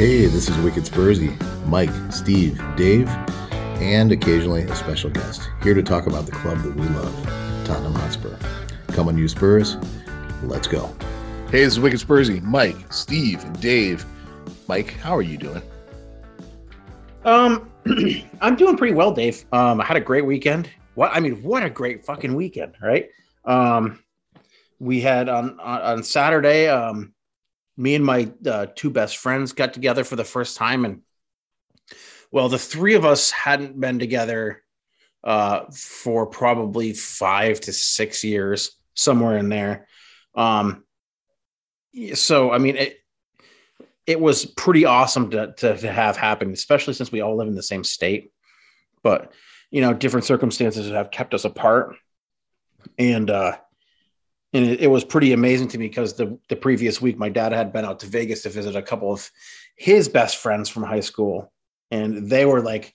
Hey, this is Wicked Spursy, Mike, Steve, Dave, and occasionally a special guest here to talk about the club that we love, Tottenham Hotspur. Come on, you Spurs, let's go. Hey, this is Wicked Spursy, Mike, Steve, and Dave. Mike, how are you doing? Um, I'm doing pretty well, Dave. Um, I had a great weekend. What I mean, what a great fucking weekend, right? Um, we had on on, on Saturday. Um, me and my uh, two best friends got together for the first time, and well, the three of us hadn't been together uh, for probably five to six years, somewhere in there. Um, so I mean, it it was pretty awesome to, to, to have happen, especially since we all live in the same state. But you know, different circumstances have kept us apart, and uh, and it, it, was pretty amazing to me because the the previous week my dad had been out to Vegas to visit a couple of his best friends from high school, and they were like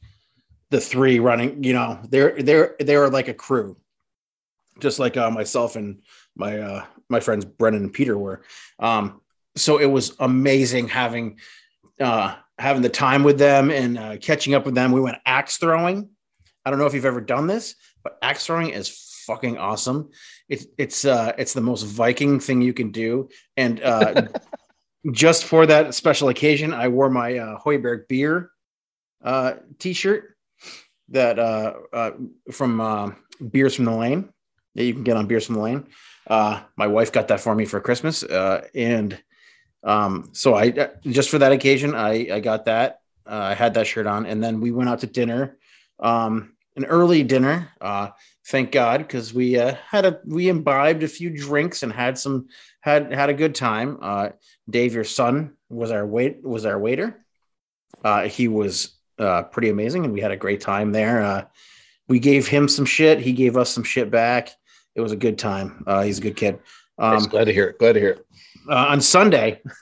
the three running. You know, they're they're they were like a crew, just like uh, myself and my uh, my friends Brennan and Peter were. Um, so it was amazing having uh, having the time with them and uh, catching up with them. We went axe throwing. I don't know if you've ever done this, but axe throwing is fucking awesome. It's it's uh, it's the most Viking thing you can do, and uh, just for that special occasion, I wore my uh, Højbjerg beer uh, t-shirt that uh, uh, from uh, Beers from the Lane that you can get on Beers from the Lane. Uh, my wife got that for me for Christmas, uh, and um, so I just for that occasion, I I got that. Uh, I had that shirt on, and then we went out to dinner, um, an early dinner. Uh, thank God, because we uh, had a we imbibed a few drinks and had some had had a good time. Uh, Dave, your son, was our wait was our waiter. Uh, he was uh, pretty amazing, and we had a great time there. Uh, we gave him some shit. He gave us some shit back. It was a good time. Uh, he's a good kid. Um. Glad to hear it. Glad to hear it uh, on Sunday.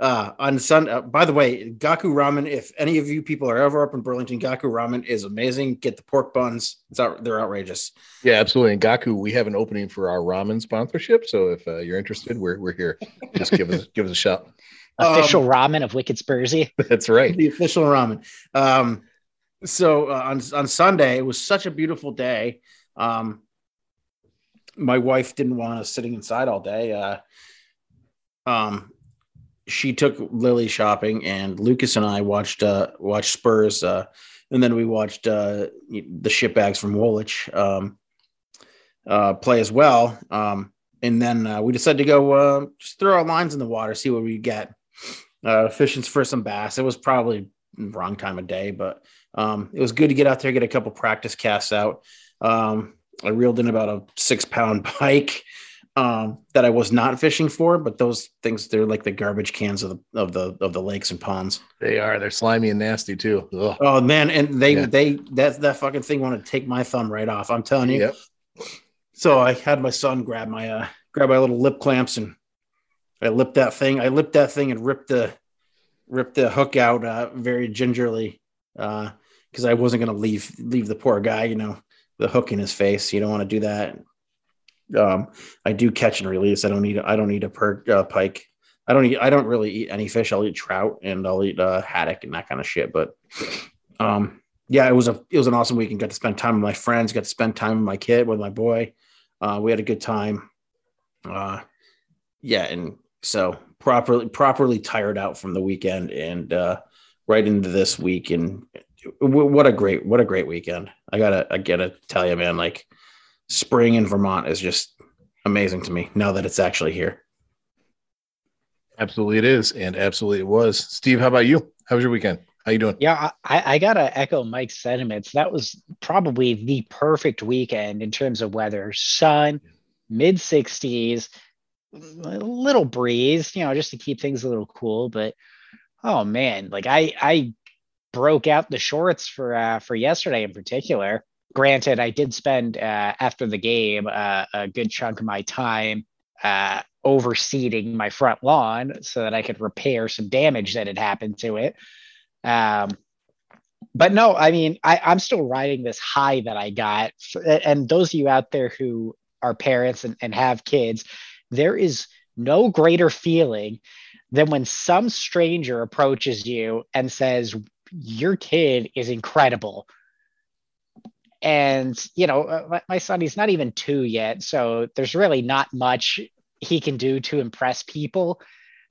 uh, on Sunday, uh, by the way, Gaku Ramen. If any of you people are ever up in Burlington, Gaku Ramen is amazing. Get the pork buns; it's out, they're outrageous. Yeah, absolutely. And Gaku, we have an opening for our ramen sponsorship. So if uh, you're interested, we're we're here. Just give us give us a shot. Official um, ramen of Wicked Spursy. That's right. The official ramen. Um, so uh, on on Sunday, it was such a beautiful day. Um, my wife didn't want us sitting inside all day. Uh, um, she took Lily shopping, and Lucas and I watched uh, watched Spurs, uh, and then we watched uh, the shitbags from Woolwich um, uh, play as well. Um, and then uh, we decided to go uh, just throw our lines in the water, see what we get. Uh, fishing for some bass. It was probably wrong time of day, but um, it was good to get out there, get a couple practice casts out. Um, I reeled in about a six pound pike um, that I was not fishing for, but those things they're like the garbage cans of the of the of the lakes and ponds. They are. They're slimy and nasty too. Ugh. Oh man, and they yeah. they that that fucking thing wanted to take my thumb right off. I'm telling you. Yep. So I had my son grab my uh grab my little lip clamps and I lipped that thing. I lipped that thing and ripped the ripped the hook out uh, very gingerly uh because uh, I wasn't gonna leave leave the poor guy, you know, the hook in his face. You don't want to do that. Um, I do catch and release. I don't need I don't need a uh, pike. I don't eat I don't really eat any fish. I'll eat trout and I'll eat uh, haddock and that kind of shit. But um, yeah, it was a it was an awesome weekend. Got to spend time with my friends. Got to spend time with my kid with my boy. Uh, we had a good time. Uh, yeah, and so properly properly tired out from the weekend and uh, right into this week. And what a great what a great weekend. I gotta I gotta tell you, man. Like spring in Vermont is just amazing to me now that it's actually here. Absolutely, it is, and absolutely it was. Steve, how about you? How was your weekend? How you doing? Yeah, I, I gotta echo Mike's sentiments. That was probably the perfect weekend in terms of weather. Sun, mid 60s, a little breeze, you know, just to keep things a little cool. But oh man, like I I broke out the shorts for uh, for yesterday in particular granted, I did spend uh, after the game uh, a good chunk of my time uh, overseeding my front lawn so that I could repair some damage that had happened to it. Um, but no, I mean, I, I'm still riding this high that I got. And those of you out there who are parents and, and have kids, there is no greater feeling than when some stranger approaches you and says, Your kid is incredible. And, you know, uh, my son, he's not even two yet. So there's really not much he can do to impress people.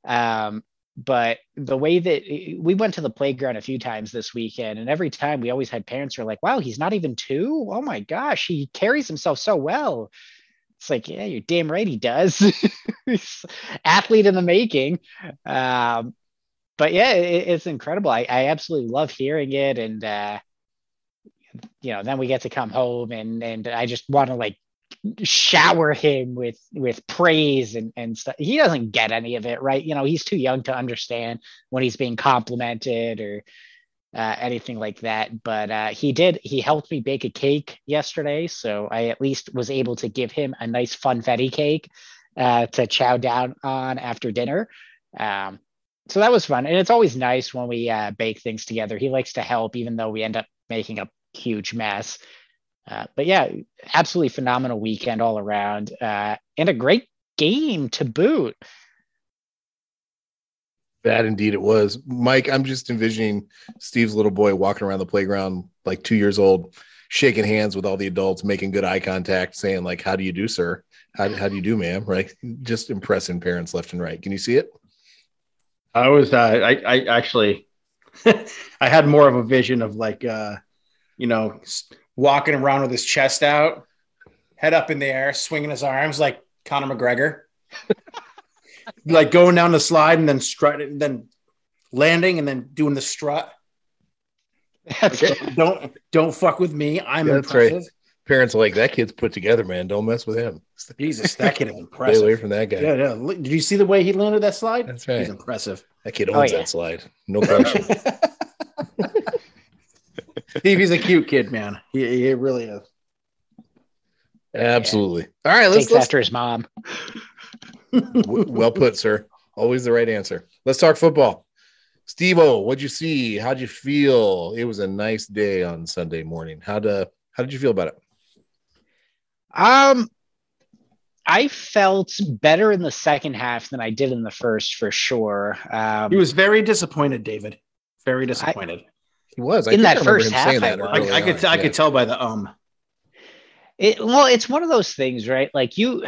Um, but the way that we went to the playground a few times this weekend, and every time we always had parents who are like, wow, he's not even two. Oh my gosh, he carries himself so well. It's like, yeah, you're damn right he does. athlete in the making. Um, but yeah, it, it's incredible. I, I absolutely love hearing it. And, uh, you know, then we get to come home and, and I just want to like shower him with with praise and and stuff. He doesn't get any of it, right? You know, he's too young to understand when he's being complimented or uh, anything like that. But uh, he did. He helped me bake a cake yesterday, so I at least was able to give him a nice funfetti cake uh, to chow down on after dinner. Um, so that was fun, and it's always nice when we uh, bake things together. He likes to help, even though we end up making a huge mess. Uh, but yeah, absolutely phenomenal weekend all around, uh, and a great game to boot. That indeed it was. Mike, I'm just envisioning Steve's little boy walking around the playground like two years old, shaking hands with all the adults, making good eye contact, saying, like, how do you do, sir? How, how do you do, ma'am? Right. Just impressing parents left and right. Can you see it? I was uh, I, I actually I had more of a vision of like uh, you know, walking around with his chest out, head up in the air, swinging his arms like Conor McGregor, like going down the slide and then strutting, then landing and then doing the strut. don't don't fuck with me. I'm yeah, impressive. Right. Parents are like that kid's put together, man. Don't mess with him. Jesus, that kid is impressive. Stay away from that guy. Yeah, yeah. Did you see the way he landed that slide? That's right. He's impressive. That kid oh, owns oh, yeah. that slide. No question. Steve, he's a cute kid, man. He, he really is. Absolutely. All right, let's, let's after his mom. well put, sir. Always the right answer. Let's talk football. Steve O, what'd you see? How'd you feel? It was a nice day on Sunday morning. How'd uh, how did you feel about it? Um I felt better in the second half than I did in the first for sure. Um, he was very disappointed, David. Very disappointed. I, he was I in that first half. I, I, I, could I yeah. could tell by the um. It, well, it's one of those things, right? Like you,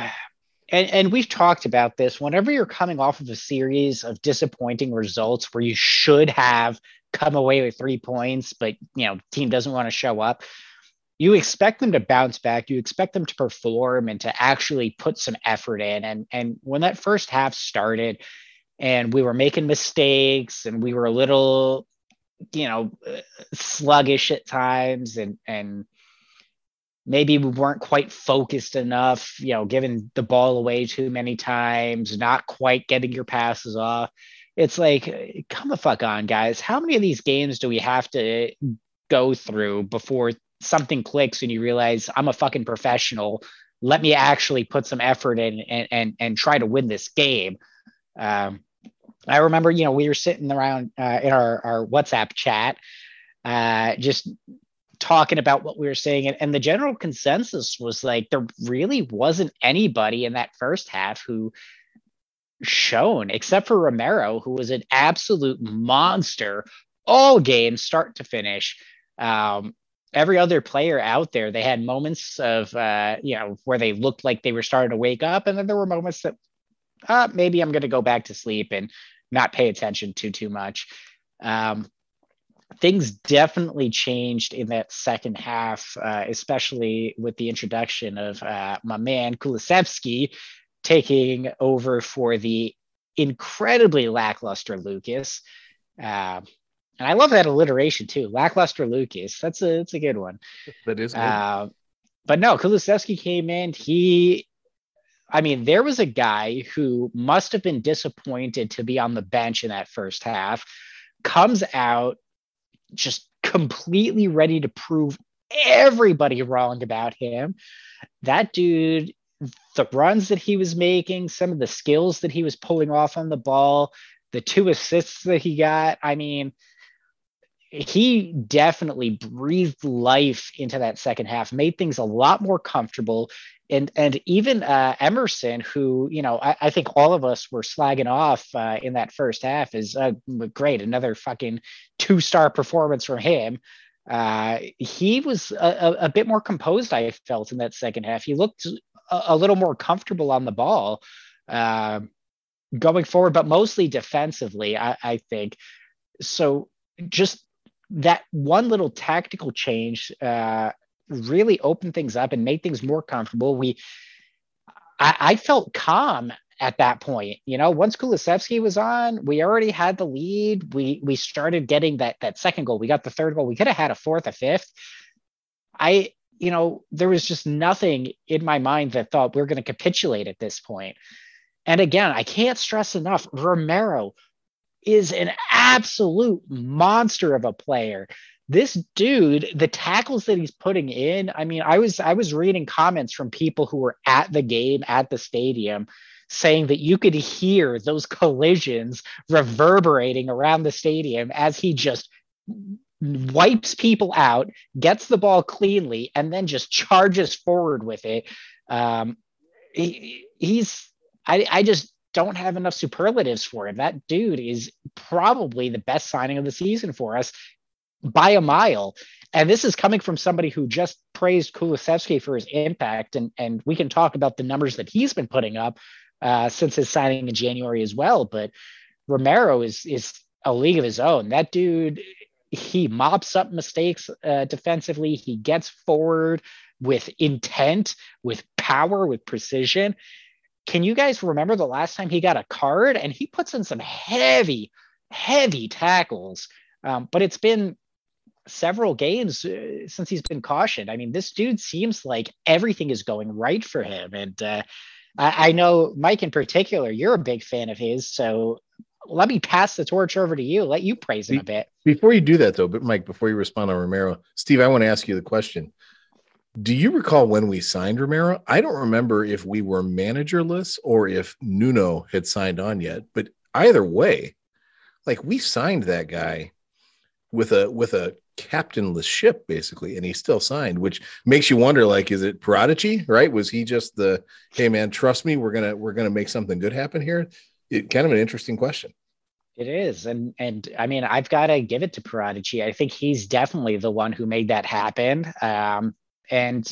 and, and we've talked about this. Whenever you're coming off of a series of disappointing results where you should have come away with three points, but you know, team doesn't want to show up. You expect them to bounce back. You expect them to perform and to actually put some effort in. And and when that first half started, and we were making mistakes, and we were a little you know sluggish at times and and maybe we weren't quite focused enough you know giving the ball away too many times not quite getting your passes off. It's like come the fuck on guys. How many of these games do we have to go through before something clicks and you realize i'm a fucking professional? Let me actually put some effort in and and, and try to win this game. Um, I remember, you know, we were sitting around uh, in our, our WhatsApp chat, uh, just talking about what we were saying. And, and the general consensus was like, there really wasn't anybody in that first half who shone, except for Romero, who was an absolute monster all game, start to finish. Um, every other player out there, they had moments of, uh, you know, where they looked like they were starting to wake up. And then there were moments that uh, maybe I'm going to go back to sleep and not pay attention to too much. Um, things definitely changed in that second half, uh, especially with the introduction of uh, my man Kulusevski taking over for the incredibly lackluster Lucas. Uh, and I love that alliteration too, lackluster Lucas. That's a that's a good one. That is. Good. Uh, but no, Kulusevski came in. He I mean, there was a guy who must have been disappointed to be on the bench in that first half, comes out just completely ready to prove everybody wrong about him. That dude, the runs that he was making, some of the skills that he was pulling off on the ball, the two assists that he got. I mean, he definitely breathed life into that second half, made things a lot more comfortable and and even uh, Emerson, who you know I, I, think all of us were slagging off uh, in that first half, is uh, great. Another fucking two star performance from him. Uh, he was a, a, bit more composed. I felt in that second half. He looked a, a little more comfortable on the ball uh, going forward, but mostly defensively. I, I think so. Just that one little tactical change uh, really opened things up and made things more comfortable. We, I, I felt calm at that point. You know, once Kulusevski was on, we already had the lead. We we started getting that that second goal. We got the third goal. We could have had a fourth, a fifth. I, you know, there was just nothing in my mind that thought we we're going to capitulate at this point. And again, I can't stress enough, Romero is an absolute monster of a player this dude the tackles that he's putting in i mean i was i was reading comments from people who were at the game at the stadium saying that you could hear those collisions reverberating around the stadium as he just wipes people out gets the ball cleanly and then just charges forward with it um, he, he's I, I just don't have enough superlatives for him. That dude is probably the best signing of the season for us by a mile. And this is coming from somebody who just praised Kulusevski for his impact. And, and we can talk about the numbers that he's been putting up uh, since his signing in January as well. But Romero is is a league of his own. That dude, he mops up mistakes uh, defensively. He gets forward with intent, with power, with precision. Can you guys remember the last time he got a card? And he puts in some heavy, heavy tackles. Um, but it's been several games uh, since he's been cautioned. I mean, this dude seems like everything is going right for him. And uh, I, I, know, Mike, in particular, you're a big fan of his. So let me pass the torch over to you. Let you praise him a bit. Before you do that, though, but Mike, before you respond on Romero, Steve, I want to ask you the question. Do you recall when we signed Romero? I don't remember if we were managerless or if Nuno had signed on yet, but either way, like we signed that guy with a with a captainless ship basically and he still signed which makes you wonder like is it Paratici right? Was he just the hey man trust me we're gonna we're gonna make something good happen here? It, kind of an interesting question. It is and and i mean i've got to give it to Paratici. I think he's definitely the one who made that happen. Um and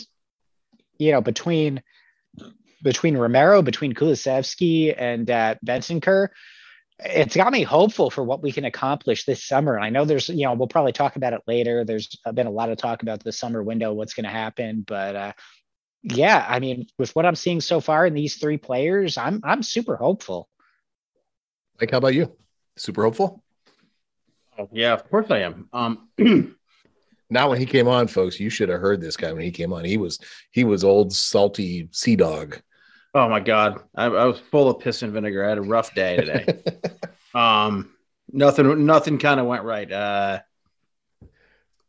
you know between between romero between kulusevski and uh Bentancur, it's got me hopeful for what we can accomplish this summer. I know there's, you know, we'll probably talk about it later. There's been a lot of talk about the summer window, what's going to happen, but uh, yeah, I mean, with what I'm seeing so far in these three players, I'm I'm super hopeful. Like, how about you? Super hopeful? Oh, yeah, of course I am. Um, now when he came on, folks, you should have heard this guy when he came on. He was he was old salty sea dog. Oh my god, I, I, was full of piss and vinegar. I had a rough day today. um, nothing, nothing kind of went right. Uh,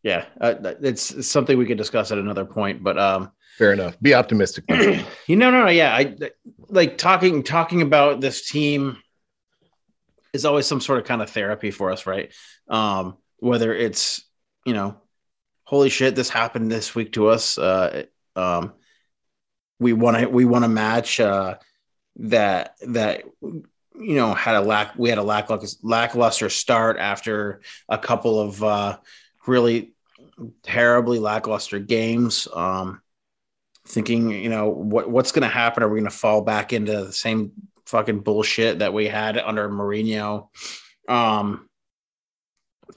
yeah, uh, it's, it's, something we could discuss at another point. But um, fair enough. Be optimistic. you know, no, no, yeah. I like talking talking about this team is always some sort of kind of therapy for us, right? Um, whether it's you know, holy shit, this happened this week to us. Uh, um, we want to we want to match uh, that that you know had a lack we had a lackluster lackluster start after a couple of uh, really terribly lackluster games. Um, thinking, you know, what what's going to happen? Are we going to fall back into the same fucking bullshit that we had under Mourinho? Um,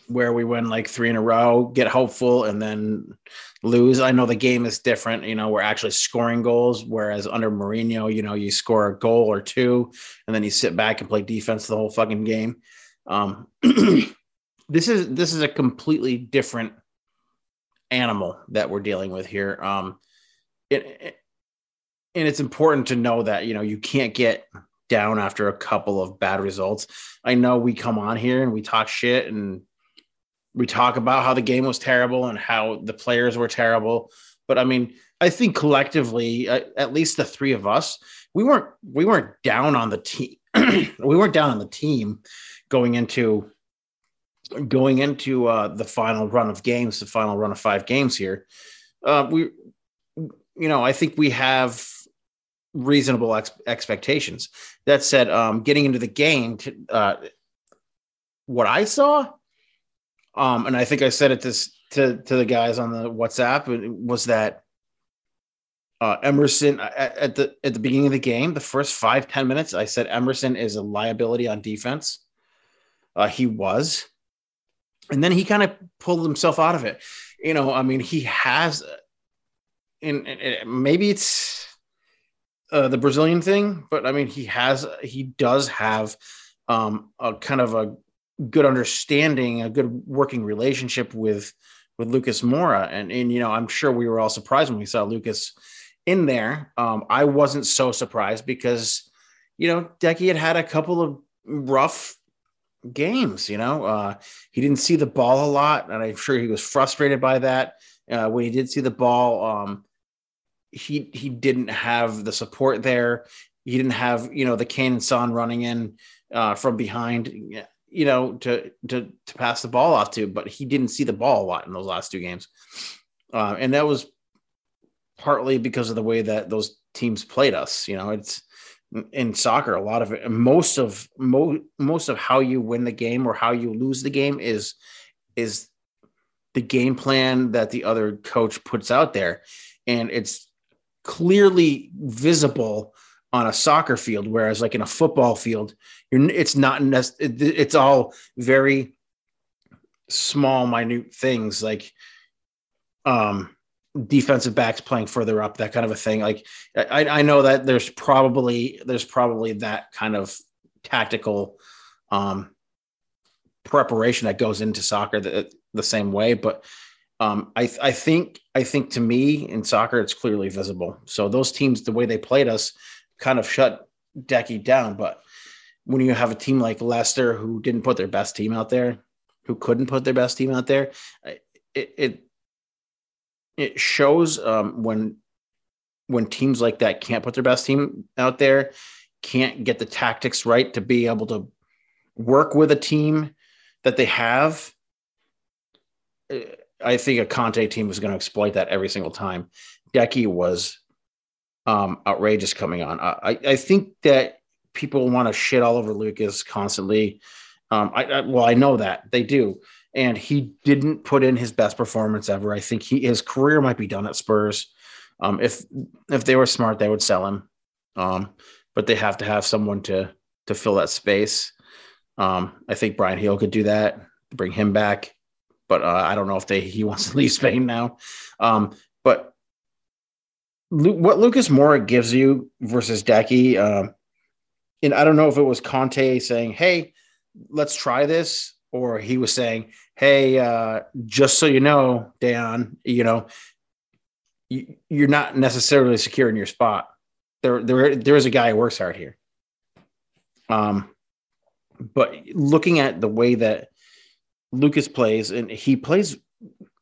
where we win like three in a row, get hopeful, and then lose. I know the game is different. You know, we're actually scoring goals, whereas under Mourinho, you know, you score a goal or two, and then you sit back and play defense the whole fucking game. Um, this is this is a completely different animal that we're dealing with here. Um, it, it, and it's important to know that you know you can't get down after a couple of bad results. I know we come on here and we talk shit and we talk about how the game was terrible and how the players were terrible. But I mean, I think collectively, uh, at least the three of us, we weren't we weren't down on the team. we weren't down on the team going into going into uh, the final run of games, the final run of five games here. Uh, we, you know, I think we have reasonable ex- expectations. That said, um, getting into the game, to, uh, what I saw, um, and I think I said it this to to the guys on the WhatsApp was that uh, Emerson at, at, the at the beginning of the game, the first five ten minutes, I said Emerson is a liability on defense. Uh, he was, and then he kind of pulled himself out of it. You know, I mean, he has, and, maybe it's uh, the Brazilian thing, but I mean, he has, he does have um, a kind of a good understanding, a good working relationship with with Lucas Moura. and and you know, I'm sure we were all surprised when we saw Lucas in there. Um, I wasn't so surprised because you know Decky had had a couple of rough games. You know, uh, he didn't see the ball a lot, and I'm sure he was frustrated by that. Uh, when he did see the ball, um, he he didn't have the support there. He didn't have you know the Kane and Son running in uh, from behind you know, to to to pass the ball off to, but he didn't see the ball a lot in those last two games, uh, and that was partly because of the way that those teams played us. You know, it's in soccer a lot of it, most of mo- most of how you win the game or how you lose the game is is the game plan that the other coach puts out there, and it's clearly visible on a soccer field, whereas like in a football field, you're it's not it's all very small, minute things like um defensive backs playing further up, that kind of a thing. Like I, I know that there's probably there's probably that kind of tactical um preparation that goes into soccer the, the same way, but um, I, I think I think to me in soccer it's clearly visible. So those teams, the way they played us, kind of shut Decky down. But when you have a team like Leicester who didn't put their best team out there, who couldn't put their best team out there, it it, it shows um, when when teams like that can't put their best team out there, can't get the tactics right to be able to work with a team that they have. I think a Conte team is going to exploit that every single time. Decky was um, outrageous coming on. I, I think that people want to shit all over Lucas constantly. Um, I, I, well, I know that they do, and he didn't put in his best performance ever. I think he his career might be done at Spurs. Um, if if they were smart, they would sell him, um, but they have to have someone to to fill that space. Um, I think Bryan Gil could do that, bring him back, but uh, I don't know if they he wants to leave Spain now. What Lucas Moura gives you versus Decky, um, and I don't know if it was Conte saying, "Hey, let's try this," or he was saying, "Hey, uh, just so you know, Dan, you know, you, you're not necessarily secure in your spot. There, there, there is a guy who works hard here." Um, but looking at the way that Lucas plays, and he plays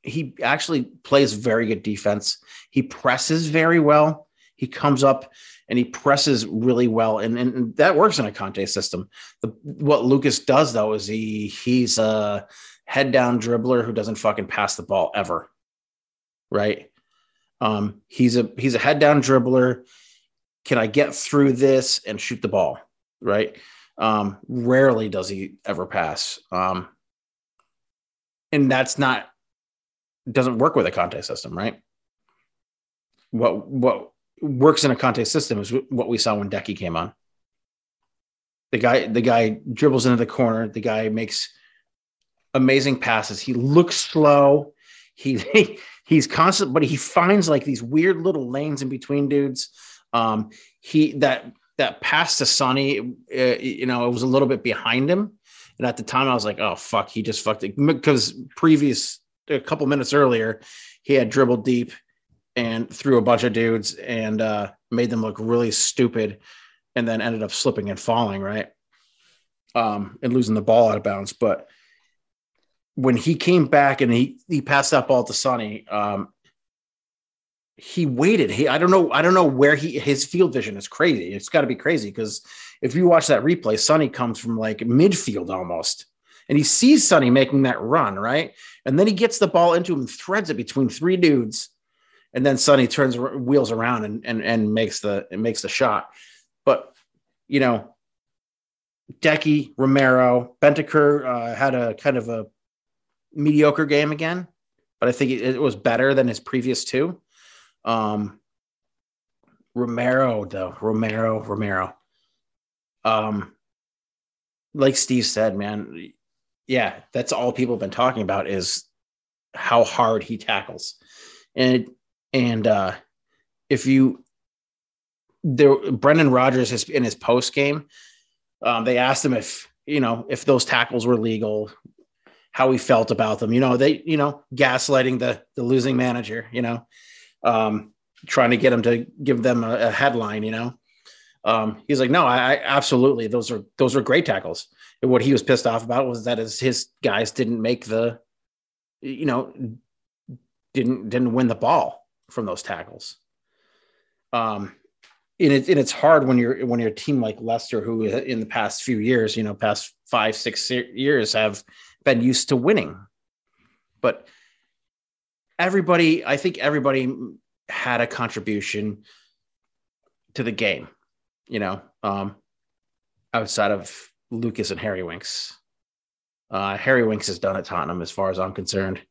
he actually plays very good defense. He presses very well. He comes up and he presses really well, and, and that works in a Conte system. The, what Lucas does though is he he's a head down dribbler who doesn't fucking pass the ball ever, right? Um, he's a he's a head down dribbler. Can I get through this and shoot the ball? Right. Um, rarely does he ever pass. Um, and that's not doesn't work with a Conte system, right? What what works in a Conte system is what we saw when Decky came on. The guy the guy dribbles into the corner. The guy makes amazing passes. He looks slow. He he's constant, but he finds like these weird little lanes in between dudes. Um, he that that pass to Sonny, uh, you know, it was a little bit behind him. And at the time, I was like, "Oh fuck!" He just fucked it because previous a couple minutes earlier, he had dribbled deep and threw a bunch of dudes and uh, made them look really stupid, and then ended up slipping and falling right, um, and losing the ball out of bounds. But when he came back and he he passed that ball to Sonny, um, he waited. He I don't know I don't know where he his field vision is crazy. It's got to be crazy because if you watch that replay, Sonny comes from like midfield almost and he sees Sonny making that run, right? And then he gets the ball into him, threads it between three dudes, and then Sonny turns wheels around and and and makes the and makes the shot. But you know, Decky, Romero, Bentancur uh, had a kind of a mediocre game again, but I think it, it was better than his previous two. Um, Romero, though, Romero, Romero. Um, like Steve said, man, yeah, that's all people have been talking about is how hard he tackles. And and uh if you there Brendan Rodgers has in his post game, um, they asked him if you know if those tackles were legal, how he felt about them. You know, they you know gaslighting the the losing manager. You know, um, trying to get him to give them a, a headline. You know, um, he's like, no, I, I, absolutely those are those are great tackles. What he was pissed off about was that his, his guys didn't make the, you know, didn't didn't win the ball from those tackles. Um, and, it, and it's hard when you're when you're a team like Leicester, who in the past few years, you know, past five six years, have been used to winning. But everybody, I think everybody had a contribution to the game, you know, um, outside of Lucas and Harry Winks. Uh, Harry Winks has done at Tottenham, as far as I'm concerned.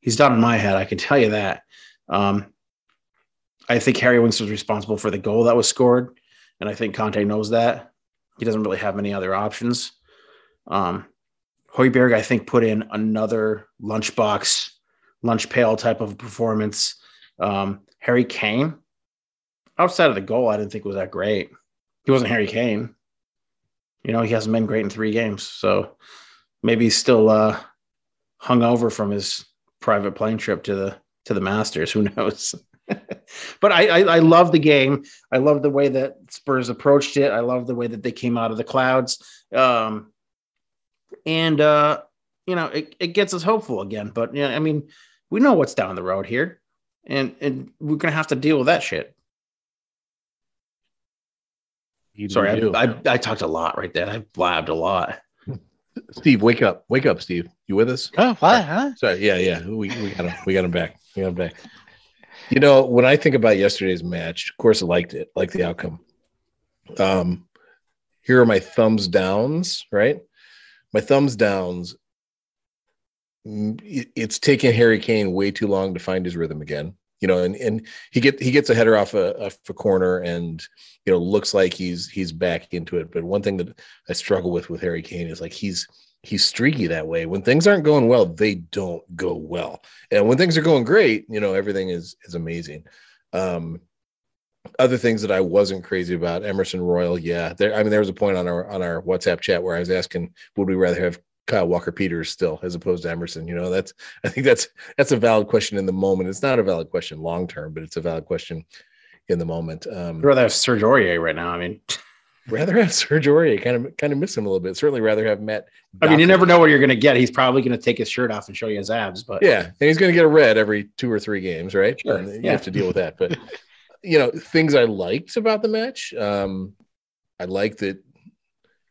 He's done in my head, I can tell you that. Um, I think Harry Winks was responsible for the goal that was scored, and I think Conte knows that. He doesn't really have many other options. Um, Højbjerg, I think, put in another lunchbox, lunch pail type of performance. Um, Harry Kane, outside of the goal, I didn't think was that great. He wasn't Harry Kane. You know, he hasn't been great in three games, so maybe he's still uh, hung over from his private plane trip to the to the Masters. Who knows? but I, I, I love the game. I love the way that Spurs approached it. I love the way that they came out of the clouds. Um, and uh, you know, it, it gets us hopeful again. But yeah, I mean, we know what's down the road here, and and we're gonna have to deal with that shit. You Sorry, I, I, I talked a lot right there. I blabbed a lot. Steve, wake up! Wake up, Steve. You with us? Oh, what? Huh? Sorry. Yeah, yeah. We, we got him. We got him back. We got him back. You know, when I think about yesterday's match, of course, I liked it, liked the outcome. Um, here are my thumbs downs, right? My thumbs downs. Mm, it's taken Harry Kane way too long to find his rhythm again. You know, and and he get he gets a header off a, off a corner, and you know looks like he's he's back into it. But one thing that I struggle with with Harry Kane is like he's he's streaky that way. When things aren't going well, they don't go well. And when things are going great, you know, everything is is amazing. Um other things that I wasn't crazy about, Emerson Royal, yeah. There I mean there was a point on our on our WhatsApp chat where I was asking, would we rather have Kyle Walker Peters still as opposed to Emerson? You know, that's I think that's that's a valid question in the moment. It's not a valid question long term, but it's a valid question in the moment. Um I'd rather have Serge Aurier right now. I mean rather have Serge Aurier. Kind of kind of miss him a little bit. Certainly rather have Matt. I mean, you never know what you're going to get. He's probably going to take his shirt off and show you his abs. But yeah, and he's going to get a red every two or three games, right? Sure. You yeah. have to deal with that. But you know, things I liked about the match. Um, I liked that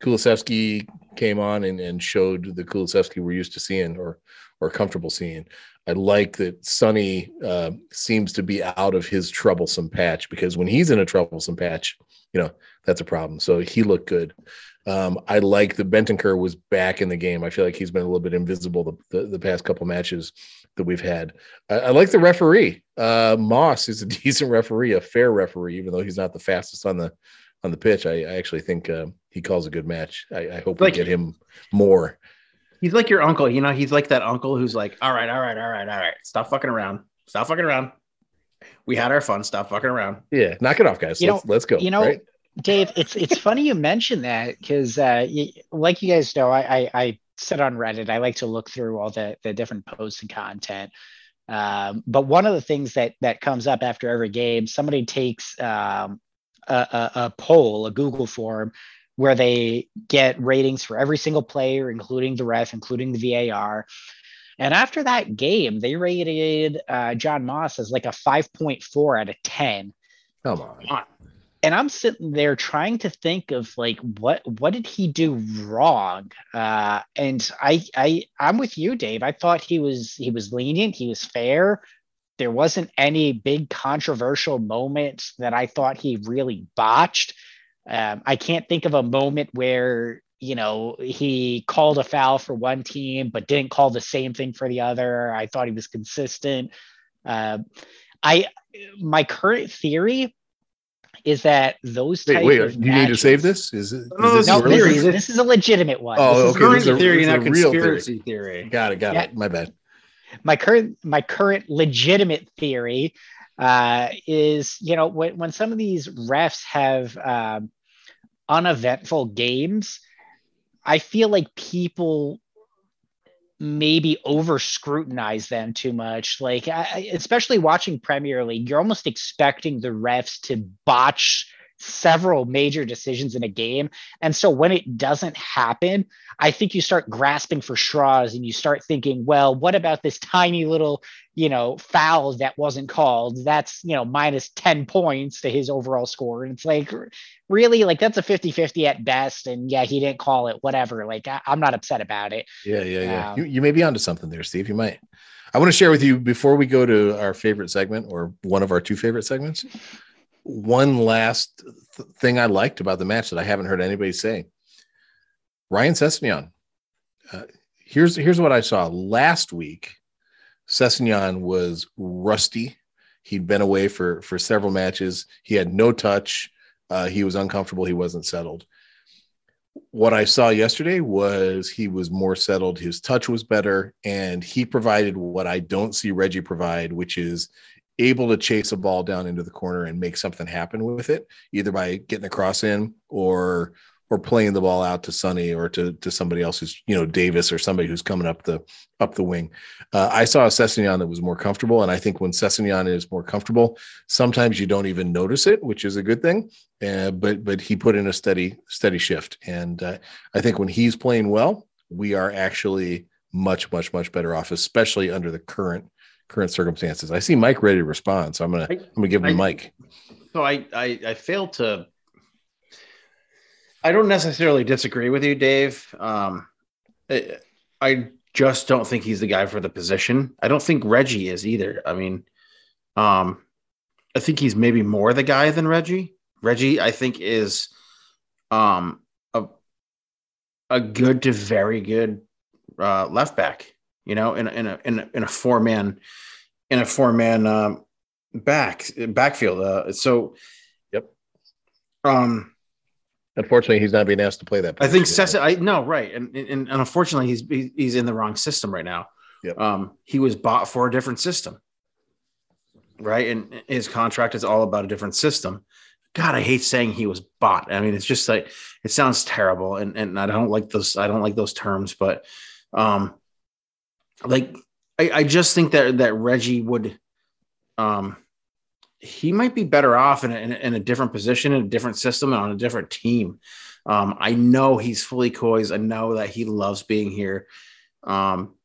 Kulusevski came on and, and showed the Kulusevski we're used to seeing or or comfortable seeing. I like that Sonny uh, seems to be out of his troublesome patch because when he's in a troublesome patch, you know, that's a problem. So he looked good. Um, I like that Bentancur was back in the game. I feel like he's been a little bit invisible the, the, the past couple matches that we've had. I, I like the referee. Uh, Moss is a decent referee, a fair referee, even though he's not the fastest on the on the pitch. I, I actually think uh, he calls a good match. I, I hope like, we get him more. He's like your uncle, you know. He's like that uncle who's like, "All right, all right, all right, all right, stop fucking around, stop fucking around. We had our fun. Stop fucking around. Yeah, knock it off, guys. You let's, know, let's go. You know, right? Dave, it's it's funny you mentioned that because, uh, like you guys know, I, I, I sit on Reddit. I like to look through all the the different posts and content. Um, but one of the things that that comes up after every game, somebody takes um, a, a, a poll, a Google form, where they get ratings for every single player, including the ref, including the VAR. And after that game, they rated uh, Jon Moss as like a 5.4 out of 10. Come on and I'm sitting there trying to think of like what what did he do wrong? Uh, and I I I'm with you, Dave. I thought he was he was lenient, he was fair. there wasn't any big controversial moments that I thought he really botched. Um, I can't think of a moment where you know he called a foul for one team but didn't call the same thing for the other. I thought he was consistent. Uh, I my current theory is that those Wait, type wait, of you need to save this? Is it? Is No, this No, It's your- theory. this, is, this is a legitimate one. Oh, This is okay, current this is a- theory, this not a real theory. conspiracy theory. Got it. Got Yeah. it. My bad. my current my current legitimate theory uh, is you know when, when some of these refs have um, uneventful games i feel like people maybe over scrutinize them too much. Like I, especially watching premier league you're almost expecting the refs to botch several major decisions in a game and so when it doesn't happen I think you start grasping for straws and you start thinking, well, what about this tiny little, you know, foul that wasn't called? That's, you know, minus 10 points to his overall score. And it's like, really, like that's a 50 50 at best. And yeah, he didn't call it, whatever. Like, I, am not upset about it. Yeah, yeah, yeah. Um, you, you may be onto something there, Steve. You might. I want to share with you before we go to our favorite segment or one of our two favorite segments. One last th- thing I liked about the match that I haven't heard anybody say. Ryan Sessegnon. Uh, here's here's what I saw last week. Sessegnon was rusty. He'd been away for for several matches. He had no touch. Uh, he was uncomfortable. He wasn't settled what I saw yesterday was he was more settled. His touch was better, and he provided what I don't see Reggie provide, which is able to chase a ball down into the corner and make something happen with it, either by getting a cross in or or playing the ball out to Sonny or to to somebody else who's you know Davis or somebody who's coming up the up the wing. Uh, I saw a Sessegnon that was more comfortable, and I think when Sessegnon is more comfortable, sometimes you don't even notice it, which is a good thing. Uh, but but he put in a steady steady shift, and uh, I think when he's playing well, we are actually much much much better off, especially under the current current circumstances. I see Mike ready to respond, so I'm gonna I- I'm gonna give him I- the mic. So I, I I failed to. I don't necessarily disagree with you, Dave. Um, I, I just don't think he's the guy for the position. I don't think Reggie is either. I mean, um, I think he's maybe more the guy than Reggie. Reggie, I think, is um a a good to very good uh, left back. You know, in a, in a in a, in a four man in a four man um, back backfield. Uh, so, Yep. Um, Unfortunately, he's not being asked to play that. I think. Sessa, I no right, and, and and unfortunately, he's he's in the wrong system right now. Yep. Um, he was bought for a different system, right? And his contract is all about a different system. God, I hate saying he was bought. I mean, it's just like it sounds terrible, and and I don't like those. I don't like those terms, but um, like I, I just think that that Reggie would, um, he might be better off in a, in a, different position, in a different system, and on a different team. Um, I know he's fully coys. I know that he loves being here. Um,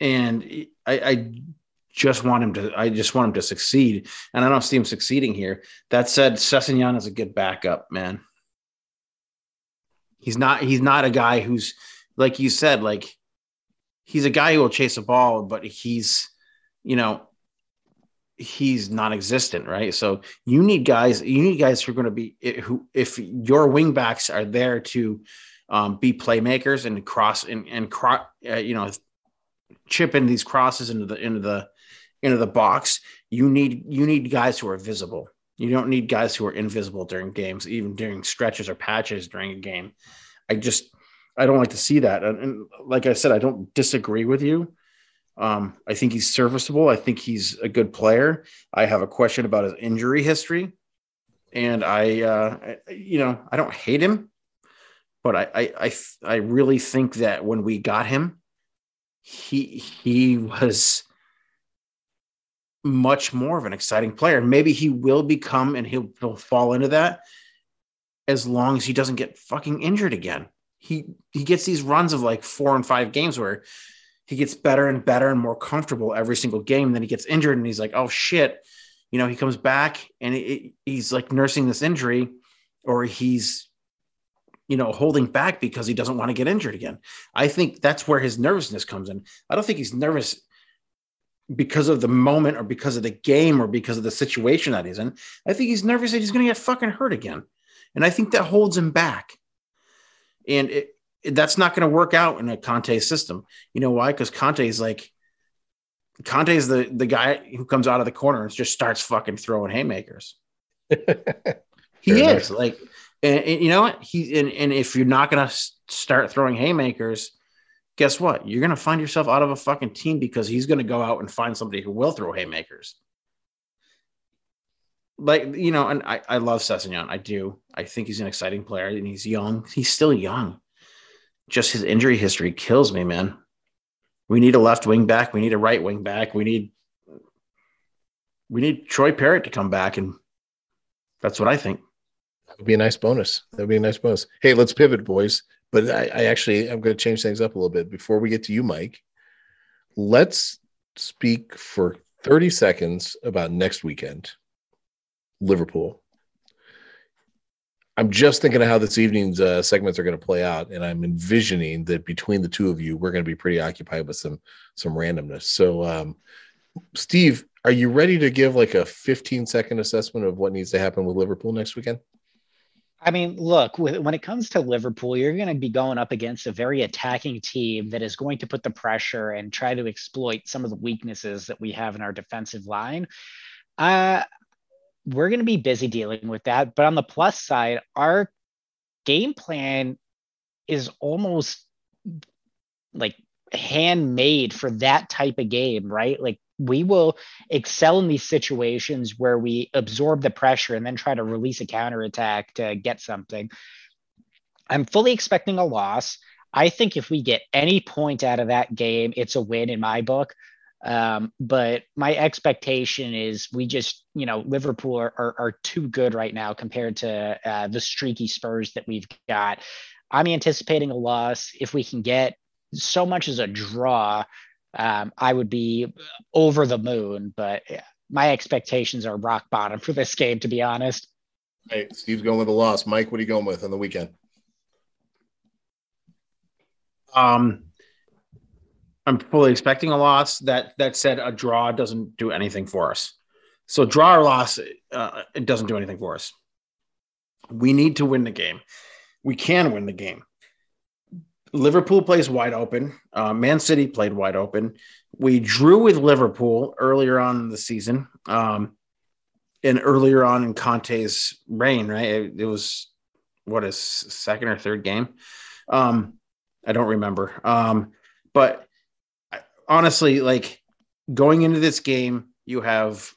and I, I just want him to, I just want him to succeed. And I don't see him succeeding here. That said, Sessegnon is a good backup, man. He's not, he's not a guy who's, like you said, like he's a guy who will chase a ball, but he's, you know, he's non-existent, right? So you need guys, you need guys who are going to be who, if your wingbacks are there to um, be playmakers and cross and and cro- uh, you know, chip in these crosses into the into the into the box. You need you need guys who are visible. You don't need guys who are invisible during games, even during stretches or patches during a game. I just I don't like to see that. And, and like I said, I don't disagree with you. Um, I think he's serviceable. I think he's a good player. I have a question about his injury history, and I, uh, I you know, I don't hate him, but I, I, I, I really think that when we got him, he he was much more of an exciting player. Maybe he will become, and he'll, he'll fall into that as long as he doesn't get fucking injured again. He he gets these runs of like four and five games where he gets better and better and more comfortable every single game. Then he gets injured and he's like, oh shit. You know, he comes back and it, he's like nursing this injury or he's, you know, holding back because he doesn't want to get injured again. I think that's where his nervousness comes in. I don't think he's nervous because of the moment or because of the game or because of the situation that he's in. I think he's nervous that he's going to get fucking hurt again. And I think that holds him back. And it, it, that's not going to work out in a Conte system. You know why? Because Conte is like, Conte is the, the guy who comes out of the corner and just starts fucking throwing haymakers. he Fair is like, and, and you know what? He and, and if you're not going to start throwing haymakers, guess what? You're going to find yourself out of a fucking team because he's going to go out and find somebody who will throw haymakers. Like, you know, and I, I love Sessegnon. I do. I think he's an exciting player and he's young. He's still young. Just his injury history kills me, man. We need a left wing back. We need a right wing back. We need we need Troy Parrott to come back, and that's what I think. That would be a nice bonus. That would be a nice bonus. Hey, let's pivot, boys. But I, I actually I'm going to change things up a little bit before we get to you, Mike. Let's speak for 30 seconds about next weekend, Liverpool. I'm just thinking of how this evening's uh, segments are going to play out, and I'm envisioning that between the two of you, we're going to be pretty occupied with some some randomness. So, um, Steve, are you ready to give like a 15 second assessment of what needs to happen with Liverpool next weekend? I mean, look, when it comes to Liverpool, you're going to be going up against a very attacking team that is going to put the pressure and try to exploit some of the weaknesses that we have in our defensive line. Uh, we're going to be busy dealing with that. But on the plus side, our game plan is almost like handmade for that type of game, right? Like we will excel in these situations where we absorb the pressure and then try to release a counterattack to get something. I'm fully expecting a loss. I think if we get any point out of that game, it's a win in my book. Um, but my expectation is we just, you know, Liverpool are, are, are too good right now compared to uh, the streaky Spurs that we've got. I'm anticipating a loss. If we can get so much as a draw, um, I would be over the moon. But my expectations are rock bottom for this game, to be honest. Hey, Steve's going with a loss. Mike, what are you going with on the weekend? Um, I'm fully expecting a loss. That that said, a draw doesn't do anything for us. So draw or loss, uh, it doesn't do anything for us. We need to win the game. We can win the game. Liverpool plays wide open. Uh, Man City played wide open. We drew with Liverpool earlier on in the season, um, and earlier on in Conte's reign. Right, it, it was what is second or third game. Um, I don't remember. Um, but honestly, like going into this game, you have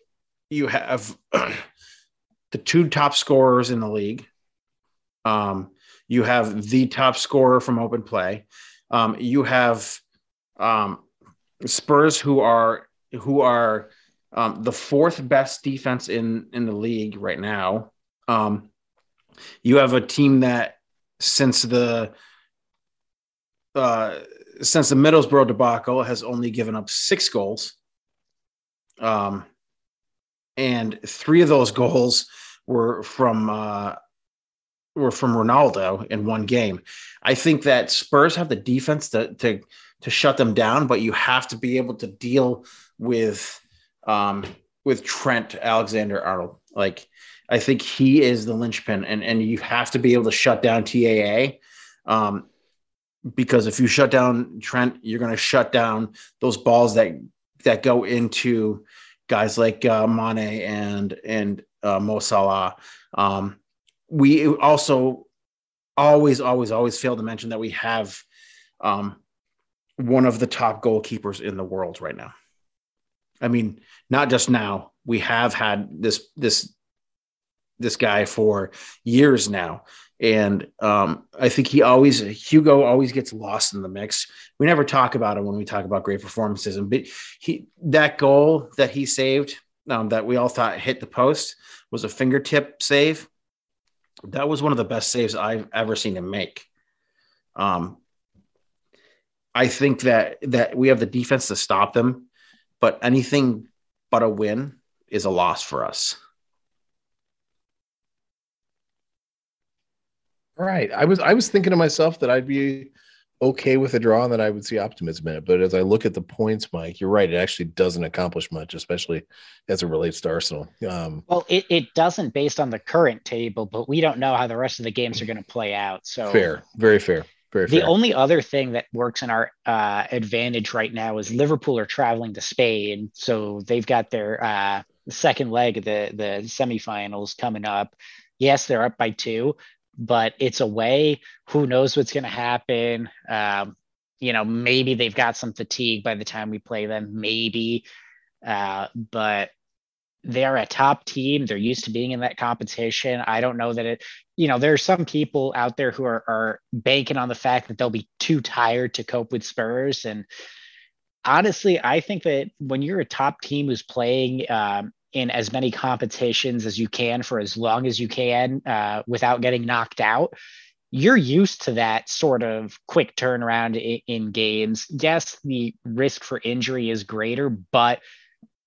you have the two top scorers in the league. Um, you have the top scorer from open play. Um, you have um, Spurs who are who are um, the fourth best defense in in the league right now. Um, you have a team that since the uh, since the Middlesbrough debacle has only given up six goals. Um, and three of those goals were from uh, were from Ronaldo in one game. I think that Spurs have the defense to to to shut them down, but you have to be able to deal with um, with Trent Alexander Arnold. Like I think he is the linchpin, and and you have to be able to shut down TAA. Um, because if you shut down Trent, you're going to shut down those balls that that go into guys like uh, Mane and and uh, Mo Salah. Um, we also always, always, always fail to mention that we have um, one of the top goalkeepers in the world right now. I mean, not just now. We have had this this this guy for years now, and um, I think he always Hugo always gets lost in the mix. We never talk about him when we talk about great performances, but he that goal that he saved um, that we all thought hit the post was a fingertip save that was one of the best saves I've ever seen him make. Um, I think that that we have the defense to stop them, but anything but a win is a loss for us. Right. I was I was thinking to myself that I'd be okay with a draw and that I would see optimism in it. But as I look at the points, Mike, you're right. It actually doesn't accomplish much, especially as it relates to Arsenal. Um, Well, it, it doesn't based on the current table, but we don't know how the rest of the games are going to play out. So fair, very fair, very fair. The fair. only other thing that works in our uh, advantage right now is Liverpool are traveling to Spain, so they've got their uh, second leg of the the semifinals coming up. Yes, they're up by two, but it's away. Who knows what's going to happen? Um, you know, maybe they've got some fatigue by the time we play them. Maybe, uh, but they're a top team. They're used to being in that competition. I don't know that it, you know, there are some people out there who are, are banking on the fact that they'll be too tired to cope with Spurs. And honestly, I think that when you're a top team who's playing um, in as many competitions as you can for as long as you can uh, without getting knocked out, you're used to that sort of quick turnaround in, in games. Yes, the risk for injury is greater, but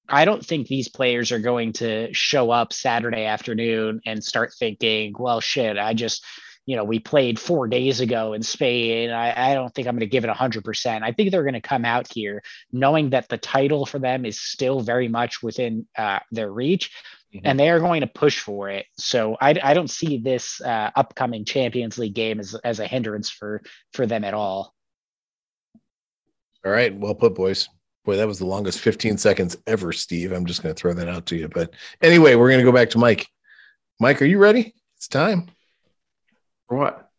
I don't think these players are going to show up Saturday afternoon and start thinking, well, shit, I just, you know, we played four days ago in Spain. I, I don't think I'm going to give it 100%. I think they're going to come out here knowing that the title for them is still very much within uh, their reach Mhm. and they are going to push for it. So I, I don't see this uh, upcoming Champions League game as, as a hindrance for, for them at all. All right, well put, boys. Boy, that was the longest 15 seconds ever, Steve. I'm just going to throw that out to you. But anyway, we're going to go back to Mike. Mike, are you ready? It's time For what?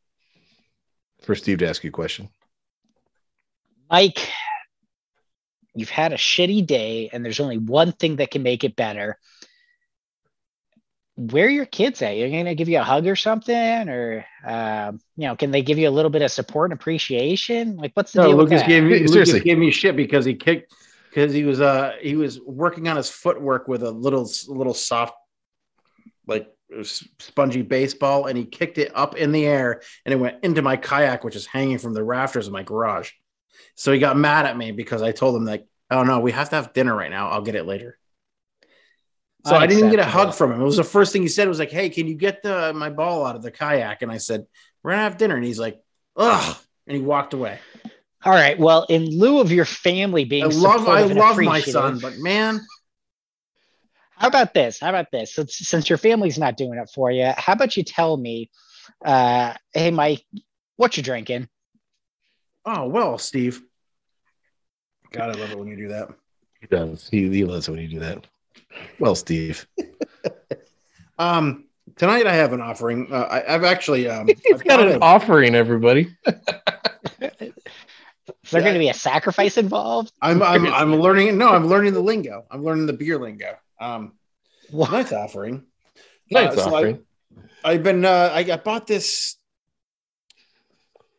for Steve to ask you a question. Mike, you've had a shitty day, and there's only one thing that can make it better. Where are your kids at? You're gonna give you a hug or something, or um, you know, can they give you a little bit of support and appreciation? Like, what's the No, deal with Lucas that? gave me Lucas gave me shit because he kicked because he was uh he was working on his footwork with a little little soft like s- spongy baseball and he kicked it up in the air and it went into my kayak which is hanging from the rafters of my garage. So he got mad at me because I told him like, "Oh no, we have to have dinner right now. I'll get it later." So I didn't get a hug from him. It was the first thing he said. Was like, "Hey, can you get the my ball out of the kayak?" And I said, "We're gonna have dinner." And he's like, "Ugh," and he walked away. All right. Well, in lieu of your family being I love I love my son, but man, How about this? How about this? Since, since your family's not doing it for you, how about you tell me, uh, hey, Mike, what you drinking? oh well, Steve. God, I love it when you do that. He does. He, he loves it when you do that. Well, Steve. Um, tonight I have an offering. Uh, I, I've actually um, He's I've got got an a- offering, everybody. Is there going to be a sacrifice involved? I'm I'm I'm learning. No, I'm learning the lingo. I'm learning the beer lingo. Um, What? tonight's offering. Nice Uh, so I- offering. I've been uh, I, I bought this.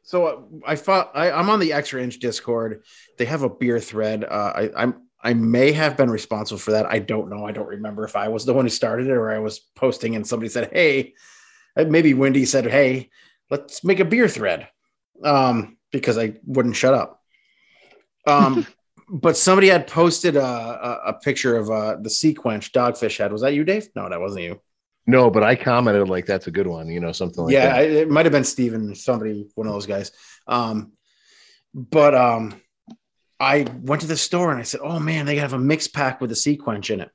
So uh, I thought I, I'm on the extra inch Discord. They have a beer thread. Uh, I, I'm I may have been responsible for that. I don't know. I don't remember if I was the one who started it or I was posting and somebody said, "Hey," uh, maybe Wendy said, "Hey, let's make a beer thread," um, because I wouldn't shut up. Um, but somebody had posted a, a, a picture of uh, the SeaQuench dogfish head. Was that you, Dave? No, that wasn't you. No, but I commented like that's a good one, you know, something like yeah, that. I, it might have been Steven, somebody, one of those guys. Um, but um, I went to the store and I said, "Oh man, they have a mix pack with a SeaQuench in it."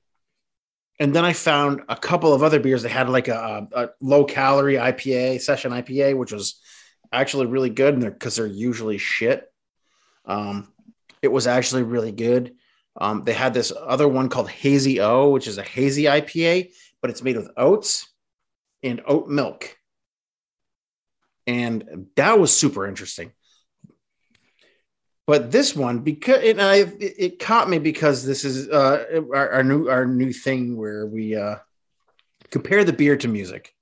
And then I found a couple of other beers that had like a, a low calorie IPA, session IPA, which was actually really good, and they're because they're usually shit. Um, it was actually really good. Um, they had this other one called Hazy O, which is a hazy IPA, but it's made with oats and oat milk. And that was super interesting. But this one, because and I, it, it caught me because this is uh, our, our new our new thing where we uh, compare the beer to music,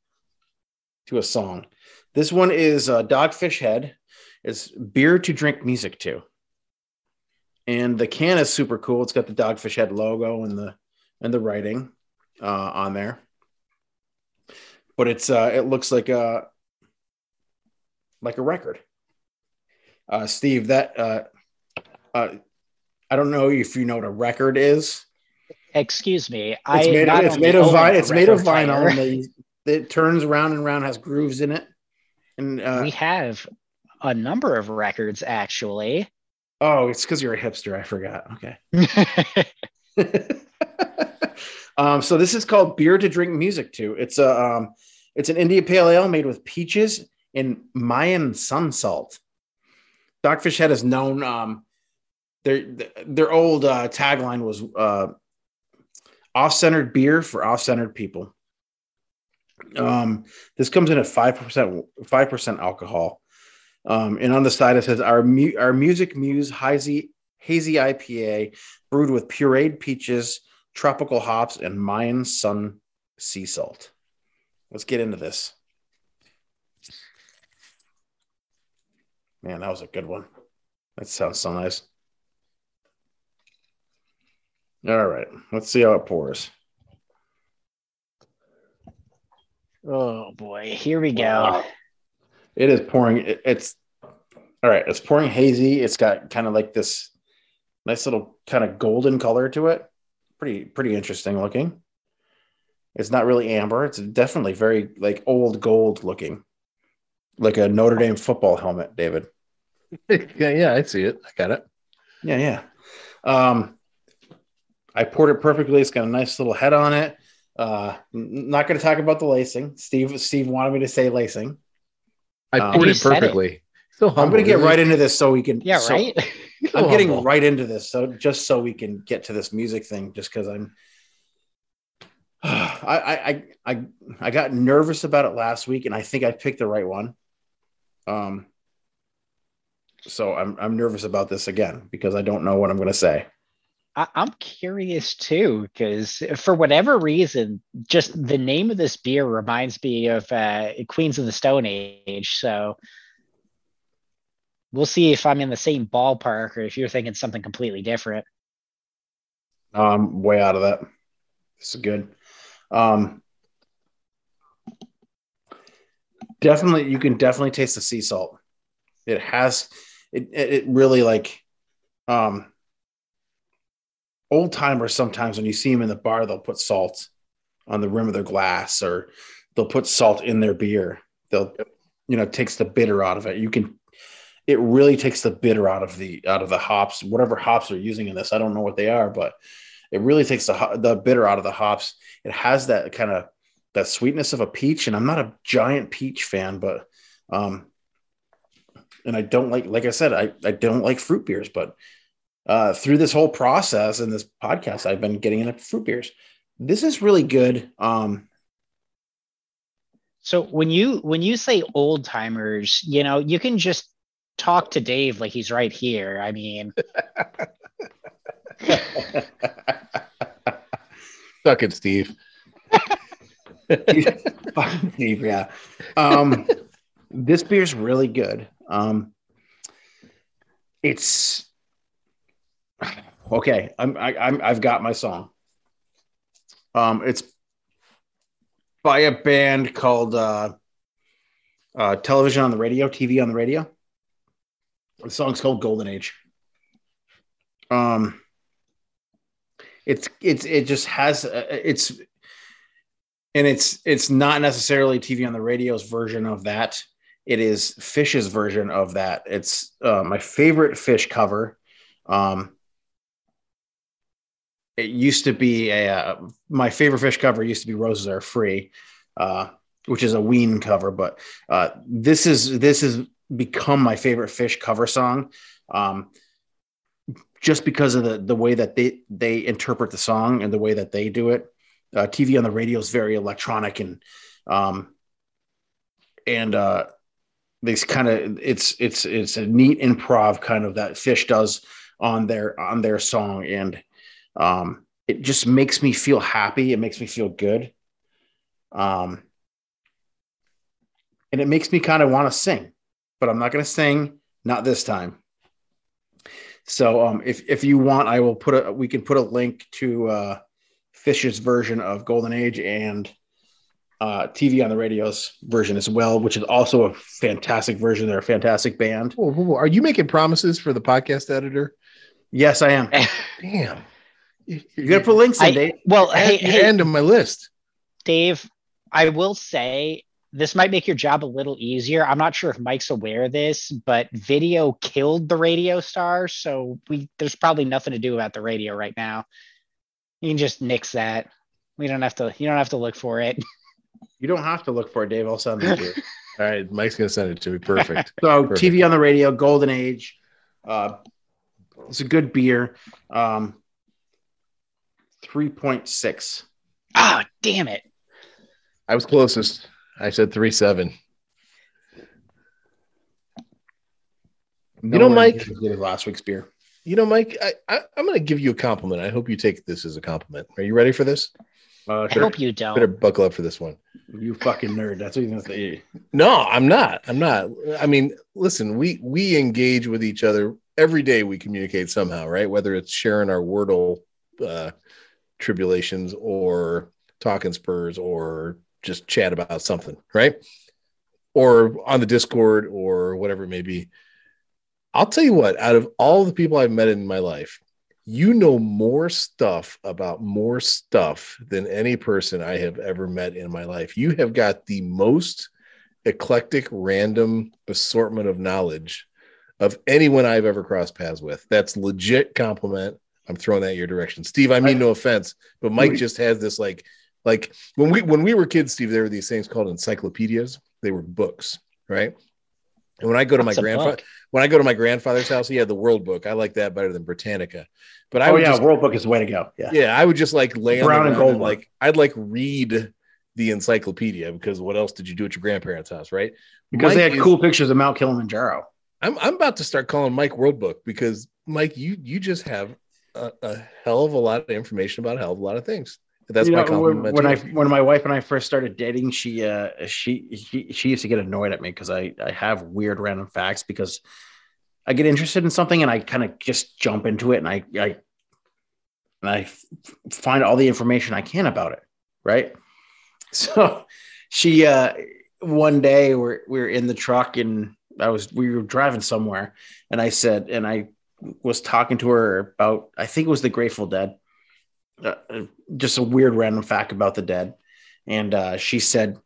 to a song. This one is uh, Dogfish Head. It's beer to drink music to, and the can is super cool. It's got the Dogfish Head logo and the and the writing uh, on there. But it's uh, it looks like a like a record. Uh, Steve, that uh, uh, I don't know if you know what a record is. Excuse me. It's I made of, it's made of vinyl. It's made of vinyl. And they, it turns round and round, has grooves in it. And uh, we have a number of records actually. Oh, it's because you're a hipster. I forgot. Okay. um, so this is called beer to drink music to. It's a um, it's an India Pale Ale made with peaches and Mayan sun salt. Dogfish Head is known. Um, their their old uh, tagline was uh, "off-centered beer for off-centered people." Um, this comes in at five percent five percent alcohol, um, and on the side it says our mu- our music muse hazy hazy IPA brewed with pureed peaches, tropical hops, and Mayan sun sea salt. Let's get into this. Man, that was a good one. That sounds so nice. All right, let's see how it pours. oh boy, here we go. Wow. It is pouring. it- it's all right. It's pouring hazy. It's got kind of like this nice little kind of golden color to it. Pretty, pretty interesting looking. It's not really amber. It's definitely very like old gold looking, like a Notre Dame football helmet, David. yeah, yeah, I see it. I got it. Yeah, yeah. Um, I poured it perfectly. It's got a nice little head on it. Uh, n- not going to talk about the lacing. Steve, Steve wanted me to say lacing. I Um, poured You it perfectly. it. Perfectly. So I'm going to get right into this so we can. Yeah, so- right. I'm getting right into this, so just so we can get to this music thing, just because I'm. I, I I I I got nervous about it last week, and I think I picked the right one. Um. So I'm I'm nervous about this again because I don't know what I'm going to say. I, I'm curious too, because for whatever reason, just the name of this beer reminds me of uh, Queens of the Stone Age. So we'll see if I'm in the same ballpark or if you're thinking something completely different. I'm way out of that. This is good. Um, definitely, you can definitely taste the sea salt. It has, it, it it really like, um, old timers sometimes when you see them in the bar, they'll put salt on the rim of their glass or they'll put salt in their beer. They'll, you know, it takes the bitter out of it. You can, it really takes the bitter out of the out of the hops, whatever hops they're using in this. I don't know what they are, but it really takes the the bitter out of the hops. It has that kind of that sweetness of a peach, and I'm not a giant peach fan, but um, and I don't like, like I said, I I don't like fruit beers, but uh, through this whole process and this podcast, I've been getting into fruit beers. This is really good. Um, So when you when you say old timers, you know, you can just talk to Dave like he's right here. I mean, Suck it, Steve. Fucking Steve, yeah. Um, this beer's really good. Um, it's okay. I'm, I, I'm, I've got my song. Um, it's by a band called uh, uh, Television on the Radio, TV on the Radio. The song's called Golden Age. Um, it's it's it just has uh, it's and it's it's not necessarily TV on the radio's version of that. It is Phish's version of that. It's uh, my favorite Phish cover. Um, it used to be a uh, my favorite Phish cover used to be Roses Are Free, uh, which is a Ween cover, but uh, this is this has become my favorite Phish cover song. Um, just because of the the way that they they interpret the song and the way that they do it uh, TV on the radio is very electronic and um, and uh, kind of it's it's it's a neat improv kind of that Phish does on their on their song and um, it just makes me feel happy. It makes me feel good, um, and it makes me kind of want to sing, but I'm not going to sing. Not this time. So um, if if you want, I will put a we can put a link to uh, Phish's version of Golden Age and uh, TV on the Radio's version as well, which is also a fantastic version. They're a fantastic band. Whoa, whoa, whoa. Are you making promises for the podcast editor? Yes, I am. Damn. You, You got to put links in, I, Dave. well, Hey, hey, hey, end of my list. Dave, I will say this might make your job a little easier. I'm not sure if Mike's aware of this, but video killed the radio star, so we there's probably nothing to do about the radio right now. You can just nix that. We don't have to. You don't have to look for it. You don't have to look for it, Dave. I'll send it to you. All right, Mike's gonna send it to me. Perfect. So Perfect. TV on the radio, Golden Age. Uh, it's a good beer. Um, three point six. Ah, damn it. I was closest. I said three seven. You know, Mike- last week's beer. You know, Mike, I, I, I'm going to give you a compliment. I hope you take this as a compliment. Are you ready for this? Uh, I hope you don't. Better buckle up for this one. You fucking nerd. That's what you're gonna say. No, I'm not. I'm not. I mean, listen, we we engage with each other every day. We communicate somehow, right? Whether it's sharing our Wordle uh, tribulations or talking Spurs or just chat about something, right? Or on the Discord or whatever it may be. I'll tell you what. Out of all the people I've met in my life, you know more stuff about more stuff than any person I have ever met in my life. You have got the most eclectic, random assortment of knowledge of anyone I've ever crossed paths with. That's legit compliment. I'm throwing that your direction, Steve. I mean, no offense, but Mike just has this like, like when we when we were kids, Steve. There were these things called encyclopedias. They were books, right? And when I go to What's my grandfather, when I go to my grandfather's house, he had the World Book. I like that better than Britannica. But I oh would yeah, just World Book is the way to go. Yeah. yeah, I would just like lay on Brown the and ground gold and like I'd like read the encyclopedia because what else did you do at your grandparents' house, right? Because they had is- cool pictures of Mount Kilimanjaro. I'm I'm about to start calling Mike World Book because Mike, you you just have a, a hell of a lot of information about a hell of a lot of things. That's You my know, compliment. when, I when my wife and I first started dating, she uh she she, she used to get annoyed at me because I I have weird random facts because I get interested in something and I kind of just jump into it and I I and I find all the information I can about it, right? So she uh one day we're we're in the truck and I was we were driving somewhere and I said and I was talking to her about I think it was the Grateful Dead uh, just a weird random fact about the dead. And uh, she said,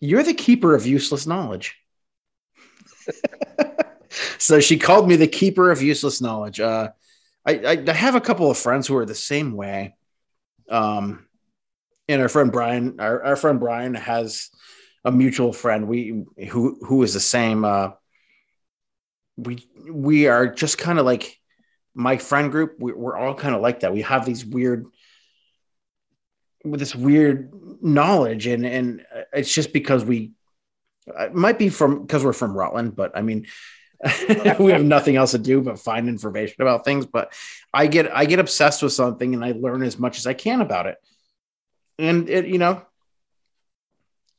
You're the keeper of useless knowledge. so she called me the keeper of useless knowledge. Uh, I, I, I have a couple of friends who are the same way. Um, and our friend Brian, our, our friend Brian has a mutual friend we who who is the same. Uh, we we are just kind of like my friend group we, we're all kind of like that. We have these weird with this weird knowledge and and uh, it's just because we uh, it might be from because we're from rutland but i mean we have nothing else to do but find information about things but i get i get obsessed with something and i learn as much as i can about it. And it you know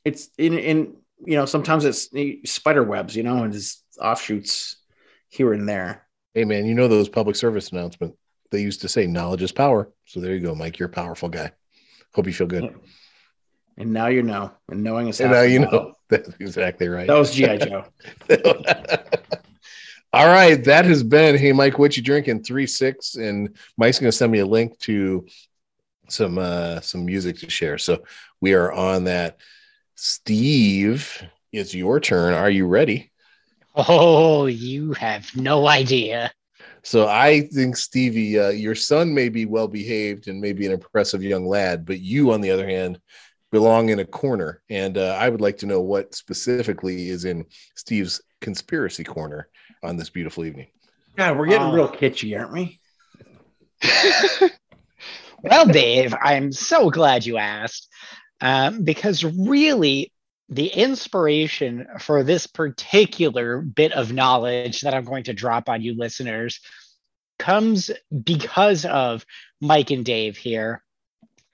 it's in in you know sometimes it's eh, spider webs you know and it's offshoots here and there hey man, you know those public service announcement. They used to say knowledge is power. So there you go, Mike. You're a powerful guy. Hope you feel good. And now you know, and knowing is And now you know. That's exactly right. That was GI Joe. All right, that has been Hey Mike, what you drinking? Three six, and Mike's going to send me a link to some uh some music to share. So we are on that. Steve, it's your turn. Are you ready? Oh, you have no idea. So I think Stevie, uh, your son may be well behaved and maybe an impressive young lad, but you, on the other hand, belong in a corner. And uh, I would like to know what specifically is in Steve's conspiracy corner on this beautiful evening. God, we're getting Oh. real kitschy, aren't we? well, Dave, I'm so glad you asked um, because really the inspiration for this particular bit of knowledge that I'm going to drop on you listeners comes because of Mike and Dave here.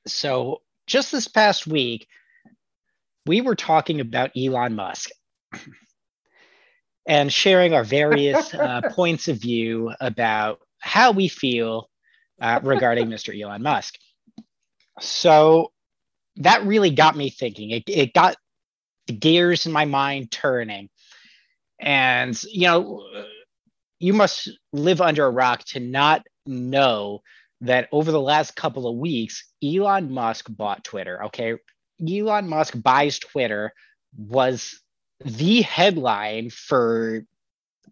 So, just this past week, we were talking about Elon Musk and sharing our various uh, points of view about how we feel uh, regarding Mr. Elon Musk. So that really got me thinking. It, it got the gears in my mind turning. And, you know, you must live under a rock to not know that over the last couple of weeks, Elon Musk bought Twitter. Okay. Elon Musk buys Twitter was the headline for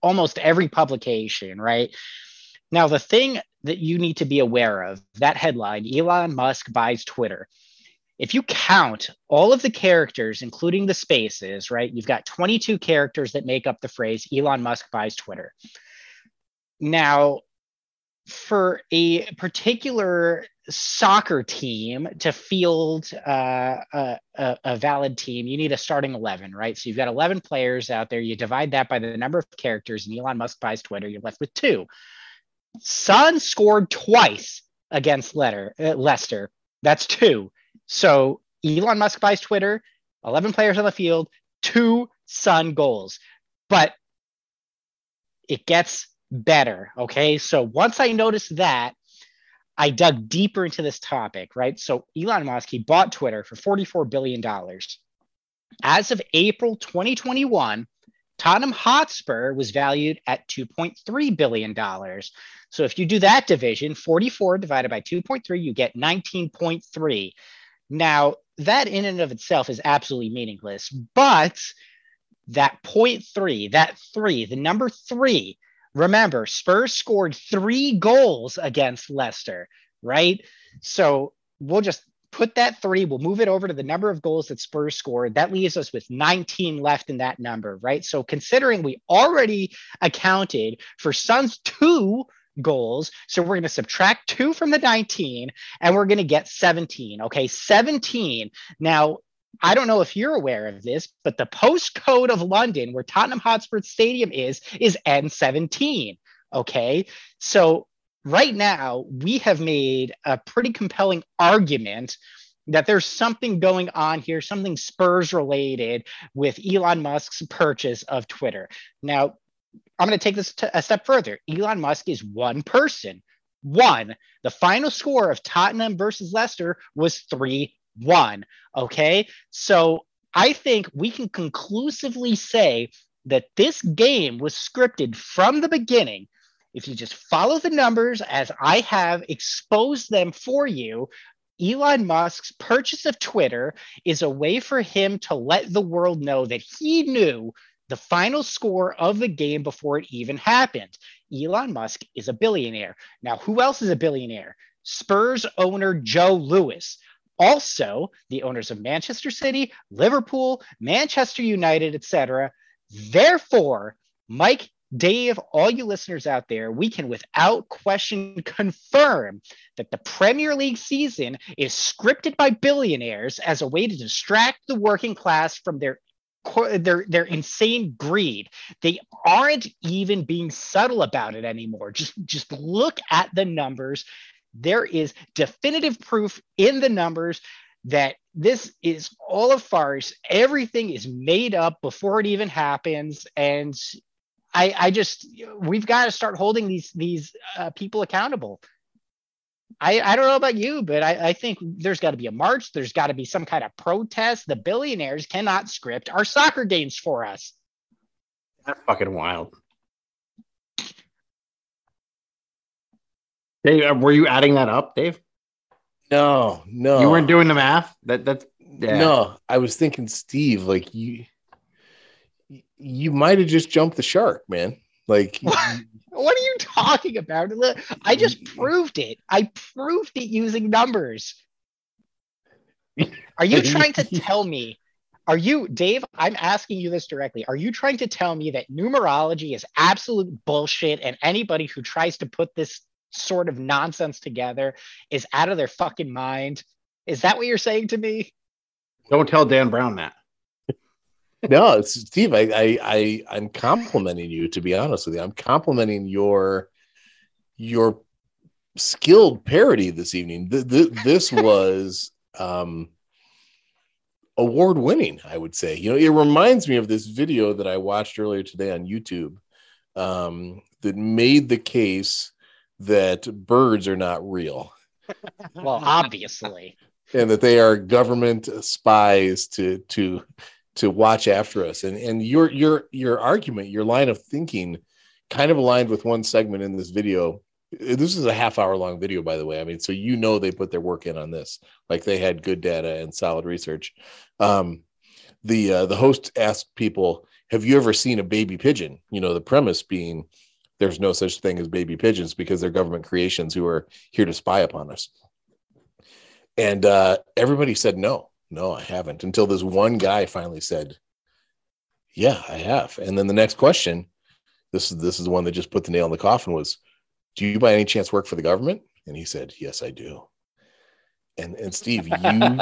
almost every publication, right? Now, the thing that you need to be aware of that headline Elon Musk buys Twitter. If you count all of the characters, including the spaces, right, you've got 22 characters that make up the phrase Elon Musk buys Twitter. Now, for a particular soccer team to field uh, a, a, valid team, you need a starting 11, right? So you've got 11 players out there. You divide that by the number of characters, and Elon Musk buys Twitter. You're left with two. Son scored twice against Letter, uh, Leicester. That's two. So Elon Musk buys Twitter, 11 players on the field, two Son goals. But it gets better. Okay. So once I noticed that, I dug deeper into this topic, right? So Elon Musk, he bought Twitter for $44 billion. As of April 2021, Tottenham Hotspur was valued at $2.3 billion. So if you do that division, 44 divided by 2.3, you get 19.3. Now, that in and of itself is absolutely meaningless, but that point three, that three, the number three, Remember, Spurs scored three goals against Leicester, right? So we'll just put that three, we'll move it over to the number of goals that Spurs scored. That leaves us with 19 left in that number, right? So considering we already accounted for Son's two goals, so we're going to subtract two from the 19 and we're going to get 17. Okay, 17. Now, I don't know if you're aware of this, but the postcode of London, where Tottenham Hotspur Stadium is, is N17. Okay. So right now, we have made a pretty compelling argument that there's something going on here, something Spurs related with Elon Musk's purchase of Twitter. Now, I'm going to take this a step further. Elon Musk is one person. One, the final score of Tottenham versus Leicester was 3 one. Okay. So I think we can conclusively say that this game was scripted from the beginning. If you just follow the numbers as I have exposed them for you, Elon Musk's purchase of Twitter is a way for him to let the world know that he knew the final score of the game before it even happened. Elon Musk is a billionaire. Now, who else is a billionaire? Spurs owner Joe Lewis also the owners of Manchester City, Liverpool, Manchester United, etc. Therefore, Mike, Dave, all you listeners out there, we can without question confirm that the Premier League season is scripted by billionaires as a way to distract the working class from their their their insane greed. They aren't even being subtle about it anymore. Just just look at the numbers there is definitive proof in the numbers that this is all a farce. Everything is made up before it even happens. And I, I just, we've got to start holding these, these uh, people accountable. I, I don't know about you, but I, I think there's got to be a march. There's got to be some kind of protest. The billionaires cannot script our soccer games for us. That's fucking wild. Dave, uh, were you adding that up, Dave? No, no. You weren't doing the math. That that's yeah. no. I was thinking, Steve, like you, you might have just jumped the shark, man. Like, what? what are you talking about? I just proved it. I proved it using numbers. Are you trying to tell me? Are you, Dave? I'm asking you this directly. Are you trying to tell me that numerology is absolute bullshit and anybody who tries to put this sort of nonsense together is out of their fucking mind. Is that what you're saying to me? Don't tell Dan Brown that. No, Steve. I, I, I, I'm complimenting you. To be honest with you, I'm complimenting your, your skilled parody this evening. The, the, this was um, award winning. I would say. You know, it reminds me of this video that I watched earlier today on YouTube um, that made the case that birds are not real. well, obviously. and that they are government spies to to to watch after us. And and your your your argument, your line of thinking kind of aligned with one segment in this video. This is a half hour long video, by the way. I mean, so you know they put their work in on this, like they had good data and solid research. Um, the uh, the host asked people, "Have you ever seen a baby pigeon?" You know, the premise being there's no such thing as baby pigeons because they're government creations who are here to spy upon us. And uh, everybody said no, no, I haven't. Until this one guy finally said, "Yeah, I have." And then the next question, this is this is the one that just put the nail in the coffin was, "Do you by any chance work for the government?" And he said, "Yes, I do." And and Steve, you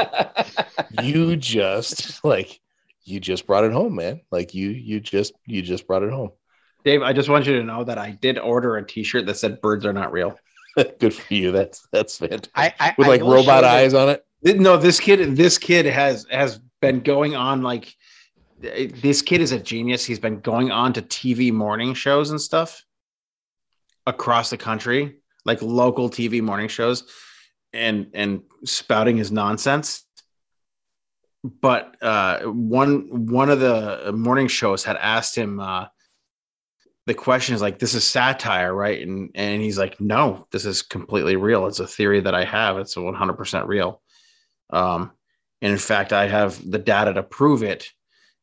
you just like you just brought it home, man. Like you you just you just brought it home. Dave, I just want you to know that I did order a T-shirt that said "Birds are not real." Good for you. That's that's fantastic. I, I With like will robot share eyes on it. No, this kid, this kid has has been going on like this kid is a genius. He's been going on to TV morning shows and stuff across the country, like local TV morning shows, and and spouting his nonsense. But uh, one one of the morning shows had asked him uh, the question is like, "This is satire, right?" And and he's like, "No, this is completely real. It's a theory that I have. It's one hundred percent real." Um, and in fact, I have the data to prove it.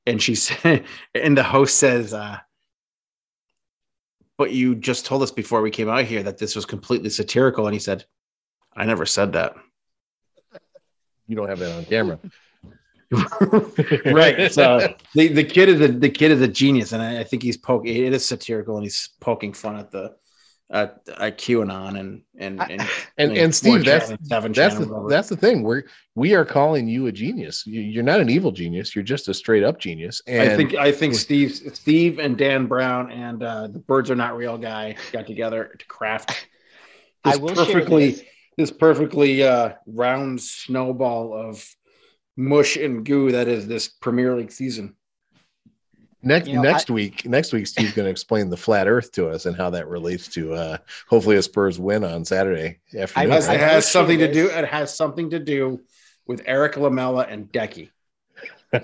And she said, and the host says, uh, but you just told us before we came out here that this was completely satirical. And he said, I never said that. You don't have that on camera. right. So the, the kid is a the kid is a genius, and I, I think he's poking. It is satirical, and he's poking fun at the at, at QAnon and and and And and Steve, that's Seven that's the, that's the thing. We're we are calling you a genius. You, you're not an evil genius. You're just a straight up genius. And I think I think Steve Steve and Dan Brown and uh, the Birds Are Not Real guy got together to craft I this will perfectly this. this perfectly uh, round snowball of mush and goo that is this Premier League season. Next You know, next week, next week, Steve's going to explain the flat Earth to us and how that relates to uh, hopefully a Spurs win on Saturday afternoon. It has, it has something to do. It has something to do with Erik Lamela and Decky.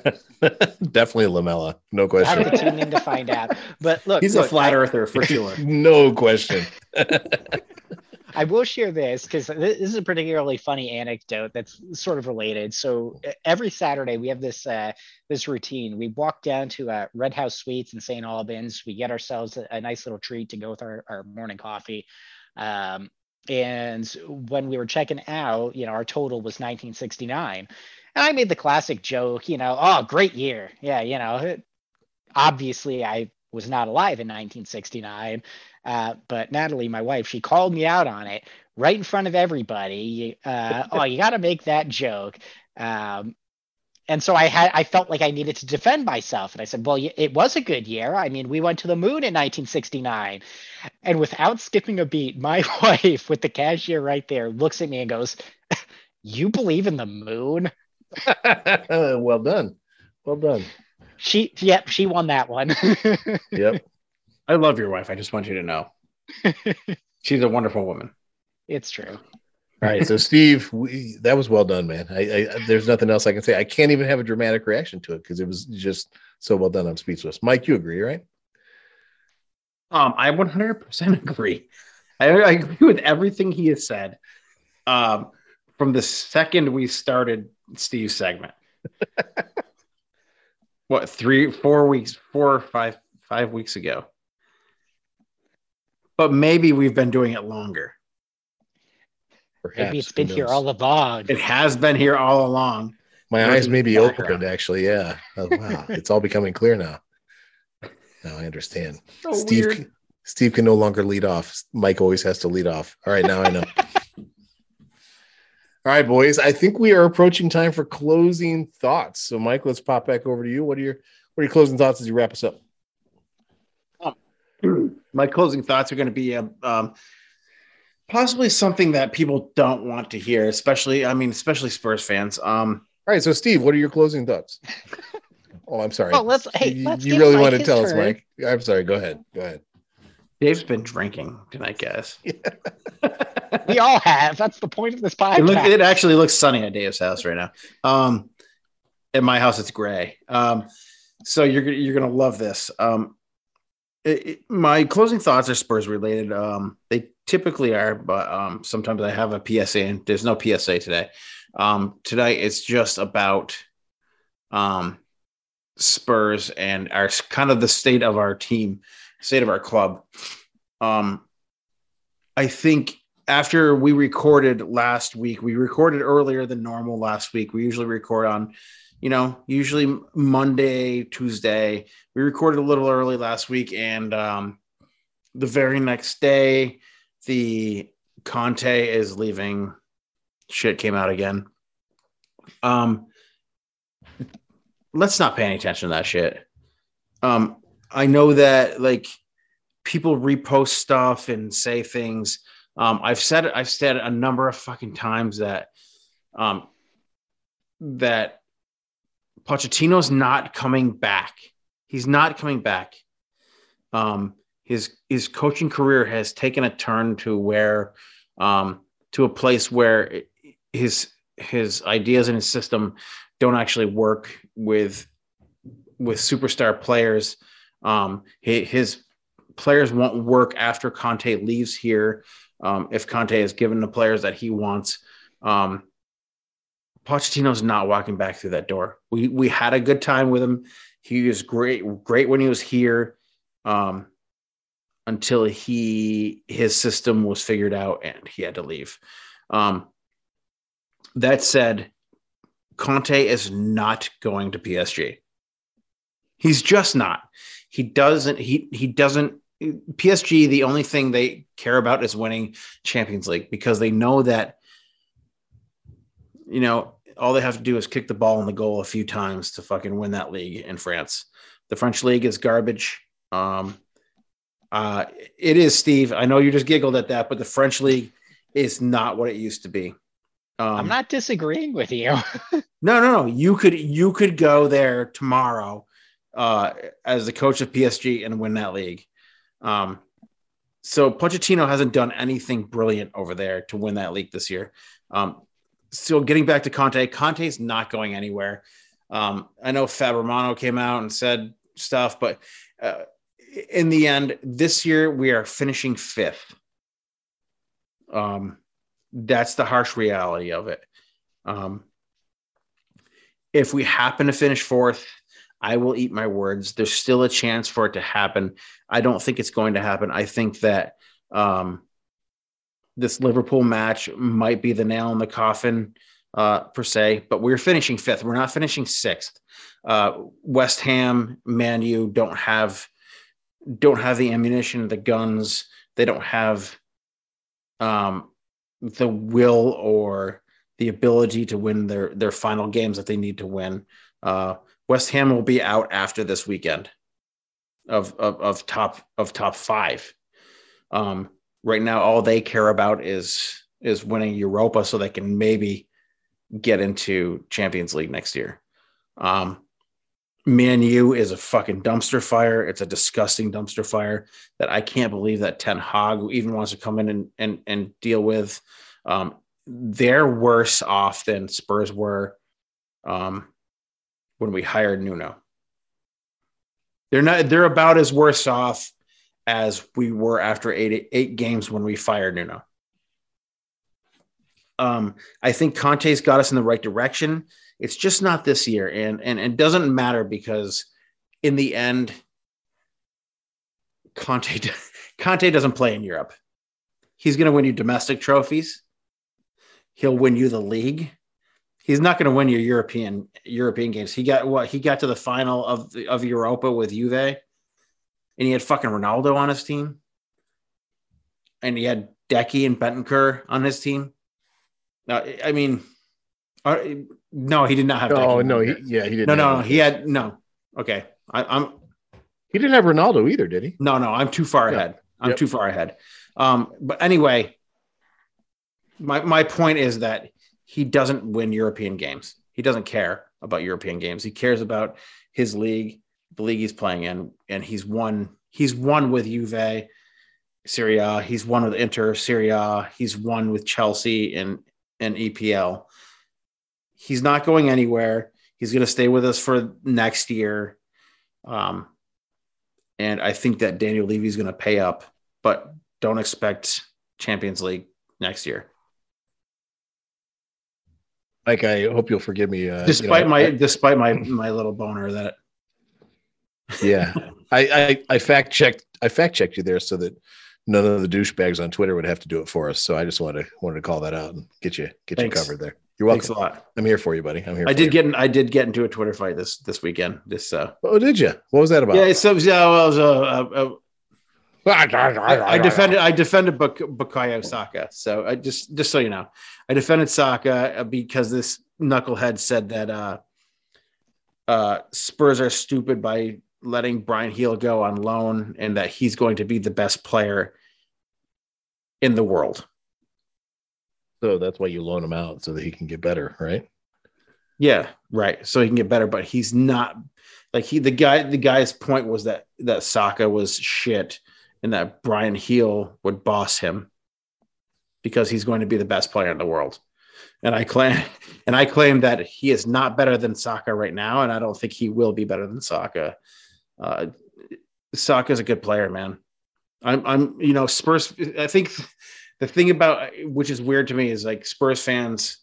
Definitely Lamela, no question. I have question. to tune in to find out. But look, He's a flat I- earther for sure. no question. I will share this because this is a particularly funny anecdote that's sort of related. So every Saturday we have this uh, this routine. We walk down to uh, Red House Suites in St. Albans. We get ourselves a, a nice little treat to go with our, our morning coffee. Um, and when we were checking out, you know, our total was 1969. And I made the classic joke, you know, oh, great year. Yeah, you know, obviously I was not alive in 1969. Uh, but Natalie, my wife, she called me out on it right in front of everybody. Uh, oh, you got to make that joke. Um, and so I had, I felt like I needed to defend myself, and I said, "Well, it was a good year. I mean, we went to the moon in 1969." And without skipping a beat, my wife, with the cashier right there, looks at me and goes, "You believe in the moon?" well done. Well done. She, yep, she won that one. Yep. I love your wife. I just want you to know. She's a wonderful woman. it's true. All right, so Steve, we, that was well done, man. I, I there's nothing else I can say. I can't even have a dramatic reaction to it because it was just so well done. I'm speechless. Mike, you agree, right? Um, I 100% agree. I, I agree with everything he has said. Um, from the second we started Steve's segment. what three, four weeks, four or five, five weeks ago. But maybe we've been doing it longer. Perhaps. Maybe it's Who been here all along. It has been here all along. My Working eyes may be background. opened, actually. Yeah. Oh, wow. it's all becoming clear now. Now I understand. So Steve, weird. Steve can no longer lead off. Mike always has to lead off. All right, now I know. All right, boys. I think we are approaching time for closing thoughts. So, Mike, let's pop back over to you. What are your what are your closing thoughts as you wrap us up? my closing thoughts are going to be um, um, possibly something that people don't want to hear, especially, I mean, especially Spurs fans. Um, All right, so Steve, what are your closing thoughts? Oh, I'm sorry. Oh, let's hey, you let's you give really want to his tell us. Mike? I'm sorry. Go ahead. Go ahead. Dave's been drinking tonight, guys. We all have. That's the point of this It, look, podcast. it actually looks sunny at Dave's house right now. Um, at my house, it's gray. Um, so you're you're gonna love this. Um, it- it- my closing thoughts are Spurs related. Um, they typically are, but um, sometimes I have a PSA, and there's no PSA today. Um, tonight it's just about um, Spurs and our kind of the state of our team, state of our club. Um, I think after we recorded last week, we recorded earlier than normal last week. We usually record on, you know, usually Monday, Tuesday. We recorded a little early last week, and um, the very next day, the Conte is leaving. Shit came out again. Um, let's not pay any attention to that shit. Um, I know that like people repost stuff and say things. Um, I've said I've said a number of fucking times that um, that Pochettino's not coming back. He's not coming back. Um, his his coaching career has taken a turn to where um, to a place where his his ideas and his system don't actually work with with superstar players. Um, his players won't work after Conte leaves here. Um, if Conte is given the players that he wants, um, Pochettino's not walking back through that door. We we had a good time with him. He was great, great when he was here. Um, until he his system was figured out and he had to leave. Um, that said, Conte is not going to PSG. He's just not. He doesn't. He he doesn't. PSG. The only thing they care about is winning Champions League because they know that. You know, all they have to do is kick the ball in the goal a few times to fucking win that league in France. The French league is garbage. Um, uh, it is, Steve. I know you just giggled at that, but the French league is not what it used to be. Um, I'm not disagreeing with you. no, no, no. You could you could go there tomorrow uh, as the coach of PSG and win that league. Um, so Pochettino hasn't done anything brilliant over there to win that league this year. Um, so getting back to Conte, Conte's not going anywhere. Um, I know Fab Romano came out and said stuff, but uh, in the end, this year we are finishing fifth. Um, that's the harsh reality of it. Um, if we happen to finish fourth, I will eat my words. There's still a chance for it to happen. I don't think it's going to happen. I think that um, this Liverpool match might be the nail in the coffin, uh, per se, but we're finishing fifth. We're not finishing sixth. Uh, West Ham, Man U don't have don't have the ammunition, the guns. They don't have um, the will or the ability to win their their final games that they need to win. Uh, West Ham will be out after this weekend of of, of top of top five. Um, right now, all they care about is is winning Europa, so they can maybe get into Champions League next year. Um, Man U is a fucking dumpster fire. It's a disgusting dumpster fire that I can't believe that Ten Hag even wants to come in and and, and deal with. Um, they're worse off than Spurs were um, when we hired Nuno. They're not. They're about as worse off as we were after eight eight games when we fired Nuno. Um, I think Conte's got us in the right direction. It's just not this year, and and it doesn't matter because in the end, Conte Conte doesn't play in Europe. He's going to win you domestic trophies. He'll win you the league. He's not going to win your European European games. He got what he got to the final of of Europa with Juve, and he had fucking Ronaldo on his team, and he had Deki and Bentancur on his team. Now, I mean, uh, no, he did not have. Oh no, he, yeah, he didn't. No, no, no, he had no. Okay, I, am He didn't have Ronaldo either, did he? No, no, I'm too far yeah. ahead. I'm yep. too far ahead. Um, but anyway, my my point is that he doesn't win European games. He doesn't care about European games. He cares about his league, the league he's playing in, and he's won. He's won with Juve, Serie A. He's won with Inter, Serie A. He's won with Chelsea and and EPL he's not going anywhere. He's going to stay with us for next year. Um, and I think that Daniel Levy is going to pay up, but don't expect Champions League next year. Mike, I hope you'll forgive me. Uh, despite you know, my, I, despite my, my little boner that Yeah, I, I I fact checked. I fact checked you there so that none of the douchebags on Twitter would have to do it for us. So I just wanted to wanted to call that out and get you get Thanks. you covered there. You're welcome. Thanks a lot. I'm here for you, buddy. I'm here. I did you. get in, I did get into a Twitter fight this this weekend. This uh Oh, did you? What was that about? yeah, it's so yeah, well, it was, uh, uh, uh, I, I defended I defended Buk- Bukayo Saka. So I just just so you know, I defended Saka uh, because this knucklehead said that uh, uh, Spurs are stupid by letting Bryan Gil go on loan, and that he's going to be the best player in the world. So that's why you loan him out so that he can get better, right? Yeah, right. So he can get better, but he's not like he the guy the guy's point was that that Saka was shit and that Bryan Gil would boss him because he's going to be the best player in the world. And I claim and I claim that he is not better than Saka right now, and I don't think he will be better than Saka. Uh Saka is a good player, man. I'm I'm you know, Spurs I think the thing about which is weird to me is like Spurs fans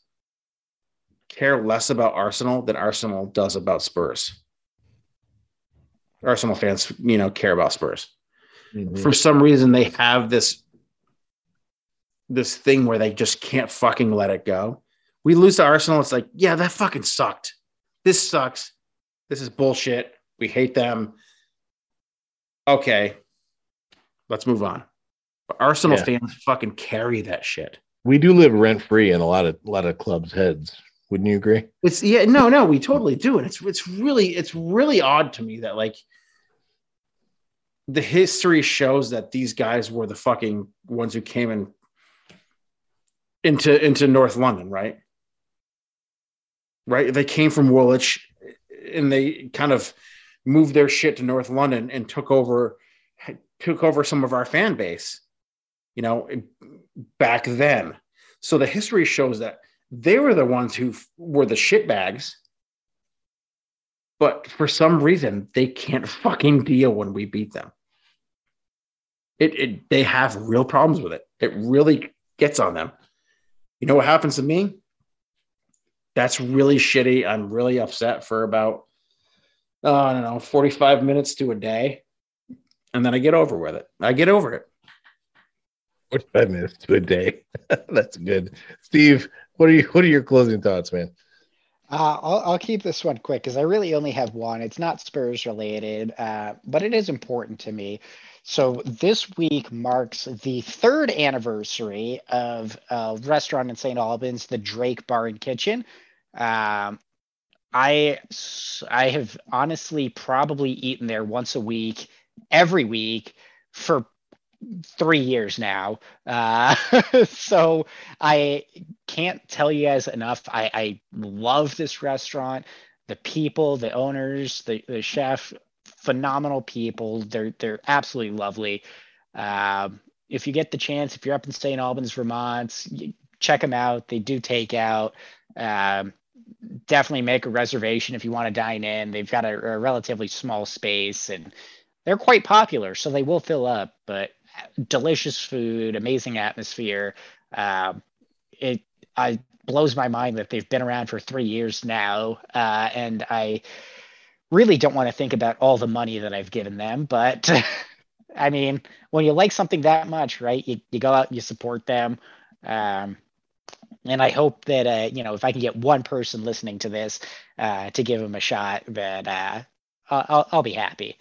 care less about Arsenal than Arsenal does about Spurs. Arsenal fans, you know, care about Spurs. Mhm. For some reason, they have this this thing where they just can't fucking let it go. We lose to Arsenal, it's like, yeah, that fucking sucked. This sucks. This is bullshit. We hate them. Okay, let's move on. But Arsenal Yeah. fans fucking carry that shit. We do live rent free in a lot of a lot of clubs' heads. Wouldn't you agree? It's yeah, no, no, we totally do, and it's it's really it's really odd to me that like the history shows that these guys were the fucking ones who came in into into North London, right? Right, they came from Woolwich, and they kind of moved their shit to North London and took over took over some of our fan base, you know, back then. So the history shows that they were the ones who were the shit bags. But for some reason, they can't fucking deal when we beat them. It, it they have real problems with it. It really gets on them. You know what happens to me? That's really shitty. I'm really upset for about uh, I don't know, 45 minutes to a day. And then I get over with it. I get over it. Forty-five minutes to a day. That's good. Steve, what are you? What are your closing thoughts, man? Uh, I'll, I'll keep this one quick because I really only have one. It's not Spurs related, uh, but it is important to me. So this week marks the third anniversary of a restaurant in St. Albans, the Drake Bar and Kitchen. Um, I I have honestly probably eaten there once a week, every week for three years now. Uh, so I can't tell you guys enough. I, I love this restaurant. The people, the owners, the, the chef, phenomenal people. They're they're absolutely lovely. Um, if you get the chance, if you're up in St. Albans, Vermont, check them out. They do take out. Um, definitely make a reservation if you want to dine in. They've got a, a relatively small space and they're quite popular, so they will fill up. But delicious food, amazing atmosphere. Um, it I blows my mind that they've been around for three years now, uh, and I really don't want to think about all the money that I've given them. But I mean, when you like something that much, right? You you go out and you support them. Um, and I hope that uh, you know if I can get one person listening to this uh, to give them a shot, that uh, I'll, I'll be happy.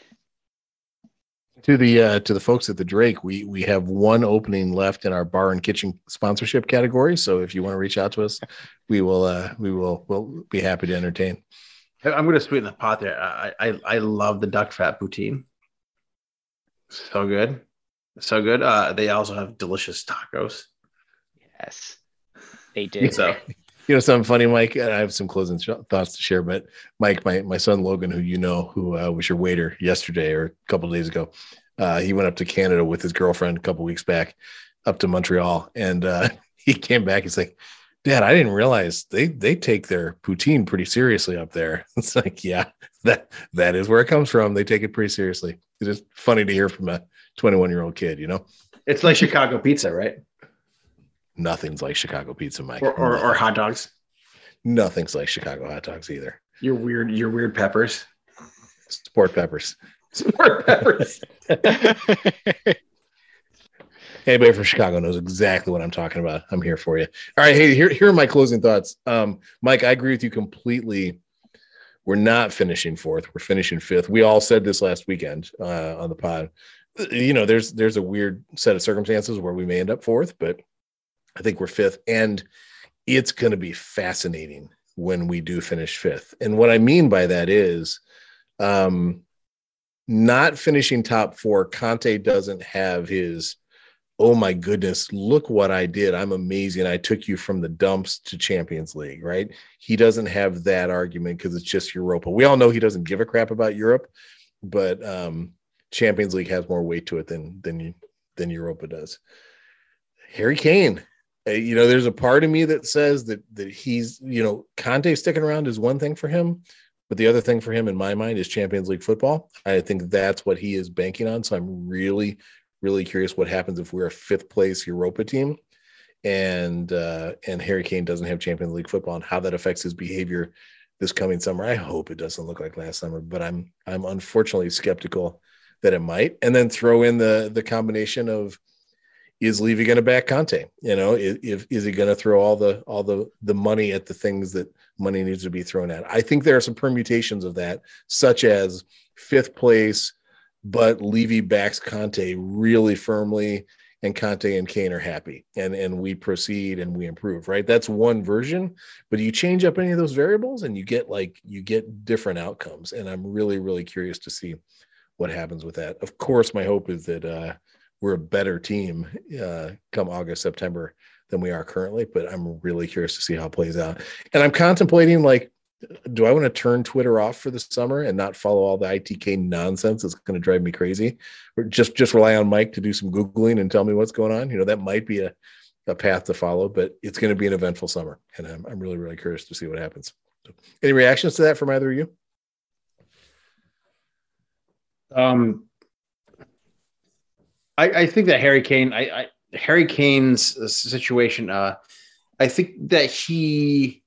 To the uh, to the folks at the Drake, we we have one opening left in our bar and kitchen sponsorship category. So if you want to reach out to us, we will uh, we will we'll be happy to entertain. I'm going to sweeten the pot there. I, I I love the duck fat poutine. So good, so good. Uh, they also have delicious tacos. Yes, they do. So You know something funny, Mike? I have some closing sh- thoughts to share. But Mike, my my son Logan, who you know, who uh, was your waiter yesterday or a couple of days ago, uh, he went up to Canada with his girlfriend a couple weeks back, up to Montreal, and uh, he came back. He's like, "Dad, I didn't realize they they take their poutine pretty seriously up there." It's like, yeah, that that is where it comes from. They take it pretty seriously. It's just funny to hear from a 21 year old kid. You know, it's like Chicago pizza, right? nothing's like Chicago pizza, Mike. Or, or or hot dogs. nothing's like Chicago hot dogs either. Your weird your weird peppers. Sport peppers. Sport peppers. Anybody from Chicago knows exactly what I'm talking about. I'm here for you. All right, hey, here, here are my closing thoughts. Um, Mike, I agree with you completely. We're not finishing fourth. We're finishing fifth. We all said this last weekend uh, on the pod. You know, there's there's a weird set of circumstances where we may end up fourth, but I think we're fifth, and it's going to be fascinating when we do finish fifth. And what I mean by that is, um, not finishing top four. Conte doesn't have his oh my goodness, look what I did. I'm amazing. I took you from the dumps to Champions League, right? He doesn't have that argument because it's just Europa. We all know he doesn't give a crap about Europe, but um, Champions League has more weight to it than than than Europa does. Harry Kane, uh, you know, there's a part of me that says that that he's, you know, Conte sticking around is one thing for him, but the other thing for him in my mind is Champions League football. I think that's what he is banking on. So I'm really, really curious what happens if we're a fifth place Europa team and uh, and Harry Kane doesn't have Champions League football and how that affects his behavior this coming summer. I hope it doesn't look like last summer, but I'm I'm unfortunately skeptical that it might. And then throw in the the combination of is Levy going to back Conte? You know, is, is he going to throw all the all the the money at the things that money needs to be thrown at? I think there are some permutations of that, such as fifth place but Levy backs Conte really firmly, and Conte and Kane are happy, and and we proceed and we improve. Right, that's one version. But you change up any of those variables, and you get like you get different outcomes. And I'm really really curious to see what happens with that. Of course, my hope is that uh, we're a better team uh, come August September than we are currently. But I'm really curious to see how it plays out. And I'm contemplating like do I want to turn Twitter off for the summer and not follow all the ITK nonsense that's going to drive me crazy? Or just just rely on Mike to do some googling and tell me what's going on? You know, that might be a a path to follow, but it's going to be an eventful summer, and I'm I'm really really curious to see what happens. So, any reactions to that from either of you? Um, I, I think that Harry Kane, I, I Harry Kane's situation, uh, I think that he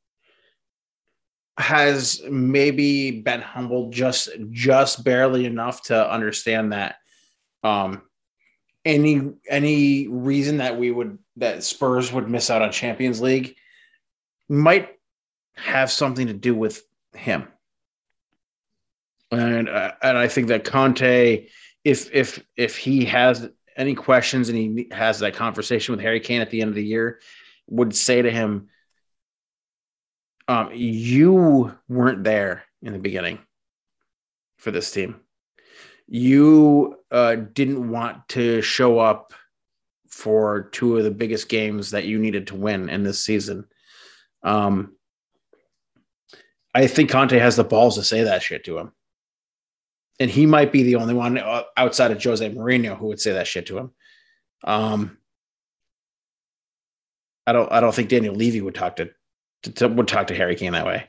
has maybe been humbled just just barely enough to understand that um any any reason that we would that Spurs would miss out on Champions League might have something to do with him. And uh, and I think that Conte if if if he has any questions and he has that conversation with Harry Kane at the end of the year would say to him um, you weren't there in the beginning for this team. You uh, didn't want to show up for two of the biggest games that you needed to win in this season. Um, I think Conte has the balls to say that shit to him. And he might be the only one outside of Jose Mourinho who would say that shit to him. Um, I don't. I don't think Daniel Levy would talk to to, to, would talk to Harry Kane that way.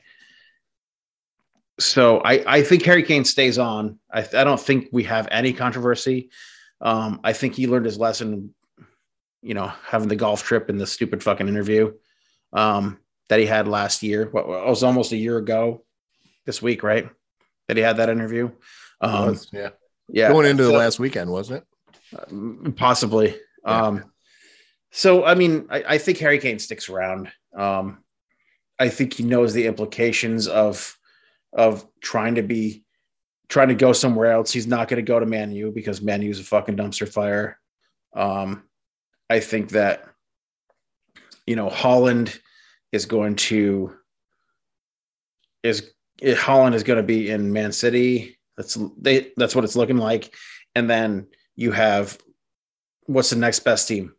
So I, I think Harry Kane stays on. I, I don't think we have any controversy. Um, I think he learned his lesson, you know, having the golf trip and the stupid fucking interview um, that he had last year. What it was almost a year ago this week, right? That he had that interview. Um, was, yeah. Yeah. Going into so, the last weekend, wasn't it? Possibly. Yeah. Um, so, I mean, I, I, think Harry Kane sticks around. Um, I think he knows the implications of of trying to be trying to go somewhere else. He's not going to go to Man U because Man U is a fucking dumpster fire. Um, I think that you know Haaland is going to is Haaland is going to be in Man City. That's they that's what it's looking like. And then you have what's the next best team?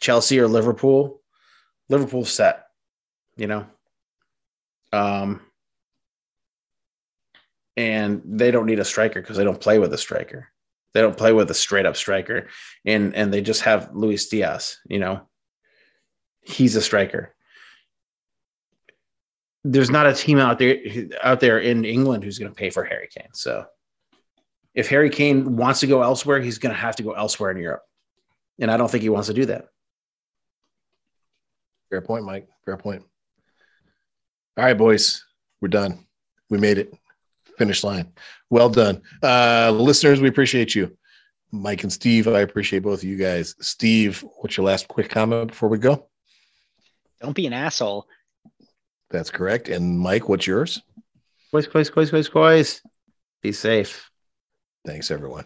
Chelsea or Liverpool? Liverpool set, you know. Um, and they don't need a striker because they don't play with a striker. They don't play with a straight up striker, and and they just have Luis Diaz. You know, he's a striker. There's not a team out there out there in England who's going to pay for Harry Kane. So, if Harry Kane wants to go elsewhere, he's going to have to go elsewhere in Europe, and I don't think he wants to do that. Fair point, Mike. Fair point. All right, boys, we're done. We made it. finish line. Well done. Uh, listeners, we appreciate you. Mike and Steve, I appreciate both of you guys. Steve, what's your last quick comment before we go? Don't be an asshole. That's correct. And Mike, what's yours? Quiz, quiz, quiz, quiz, quiz. Be safe. Thanks, everyone.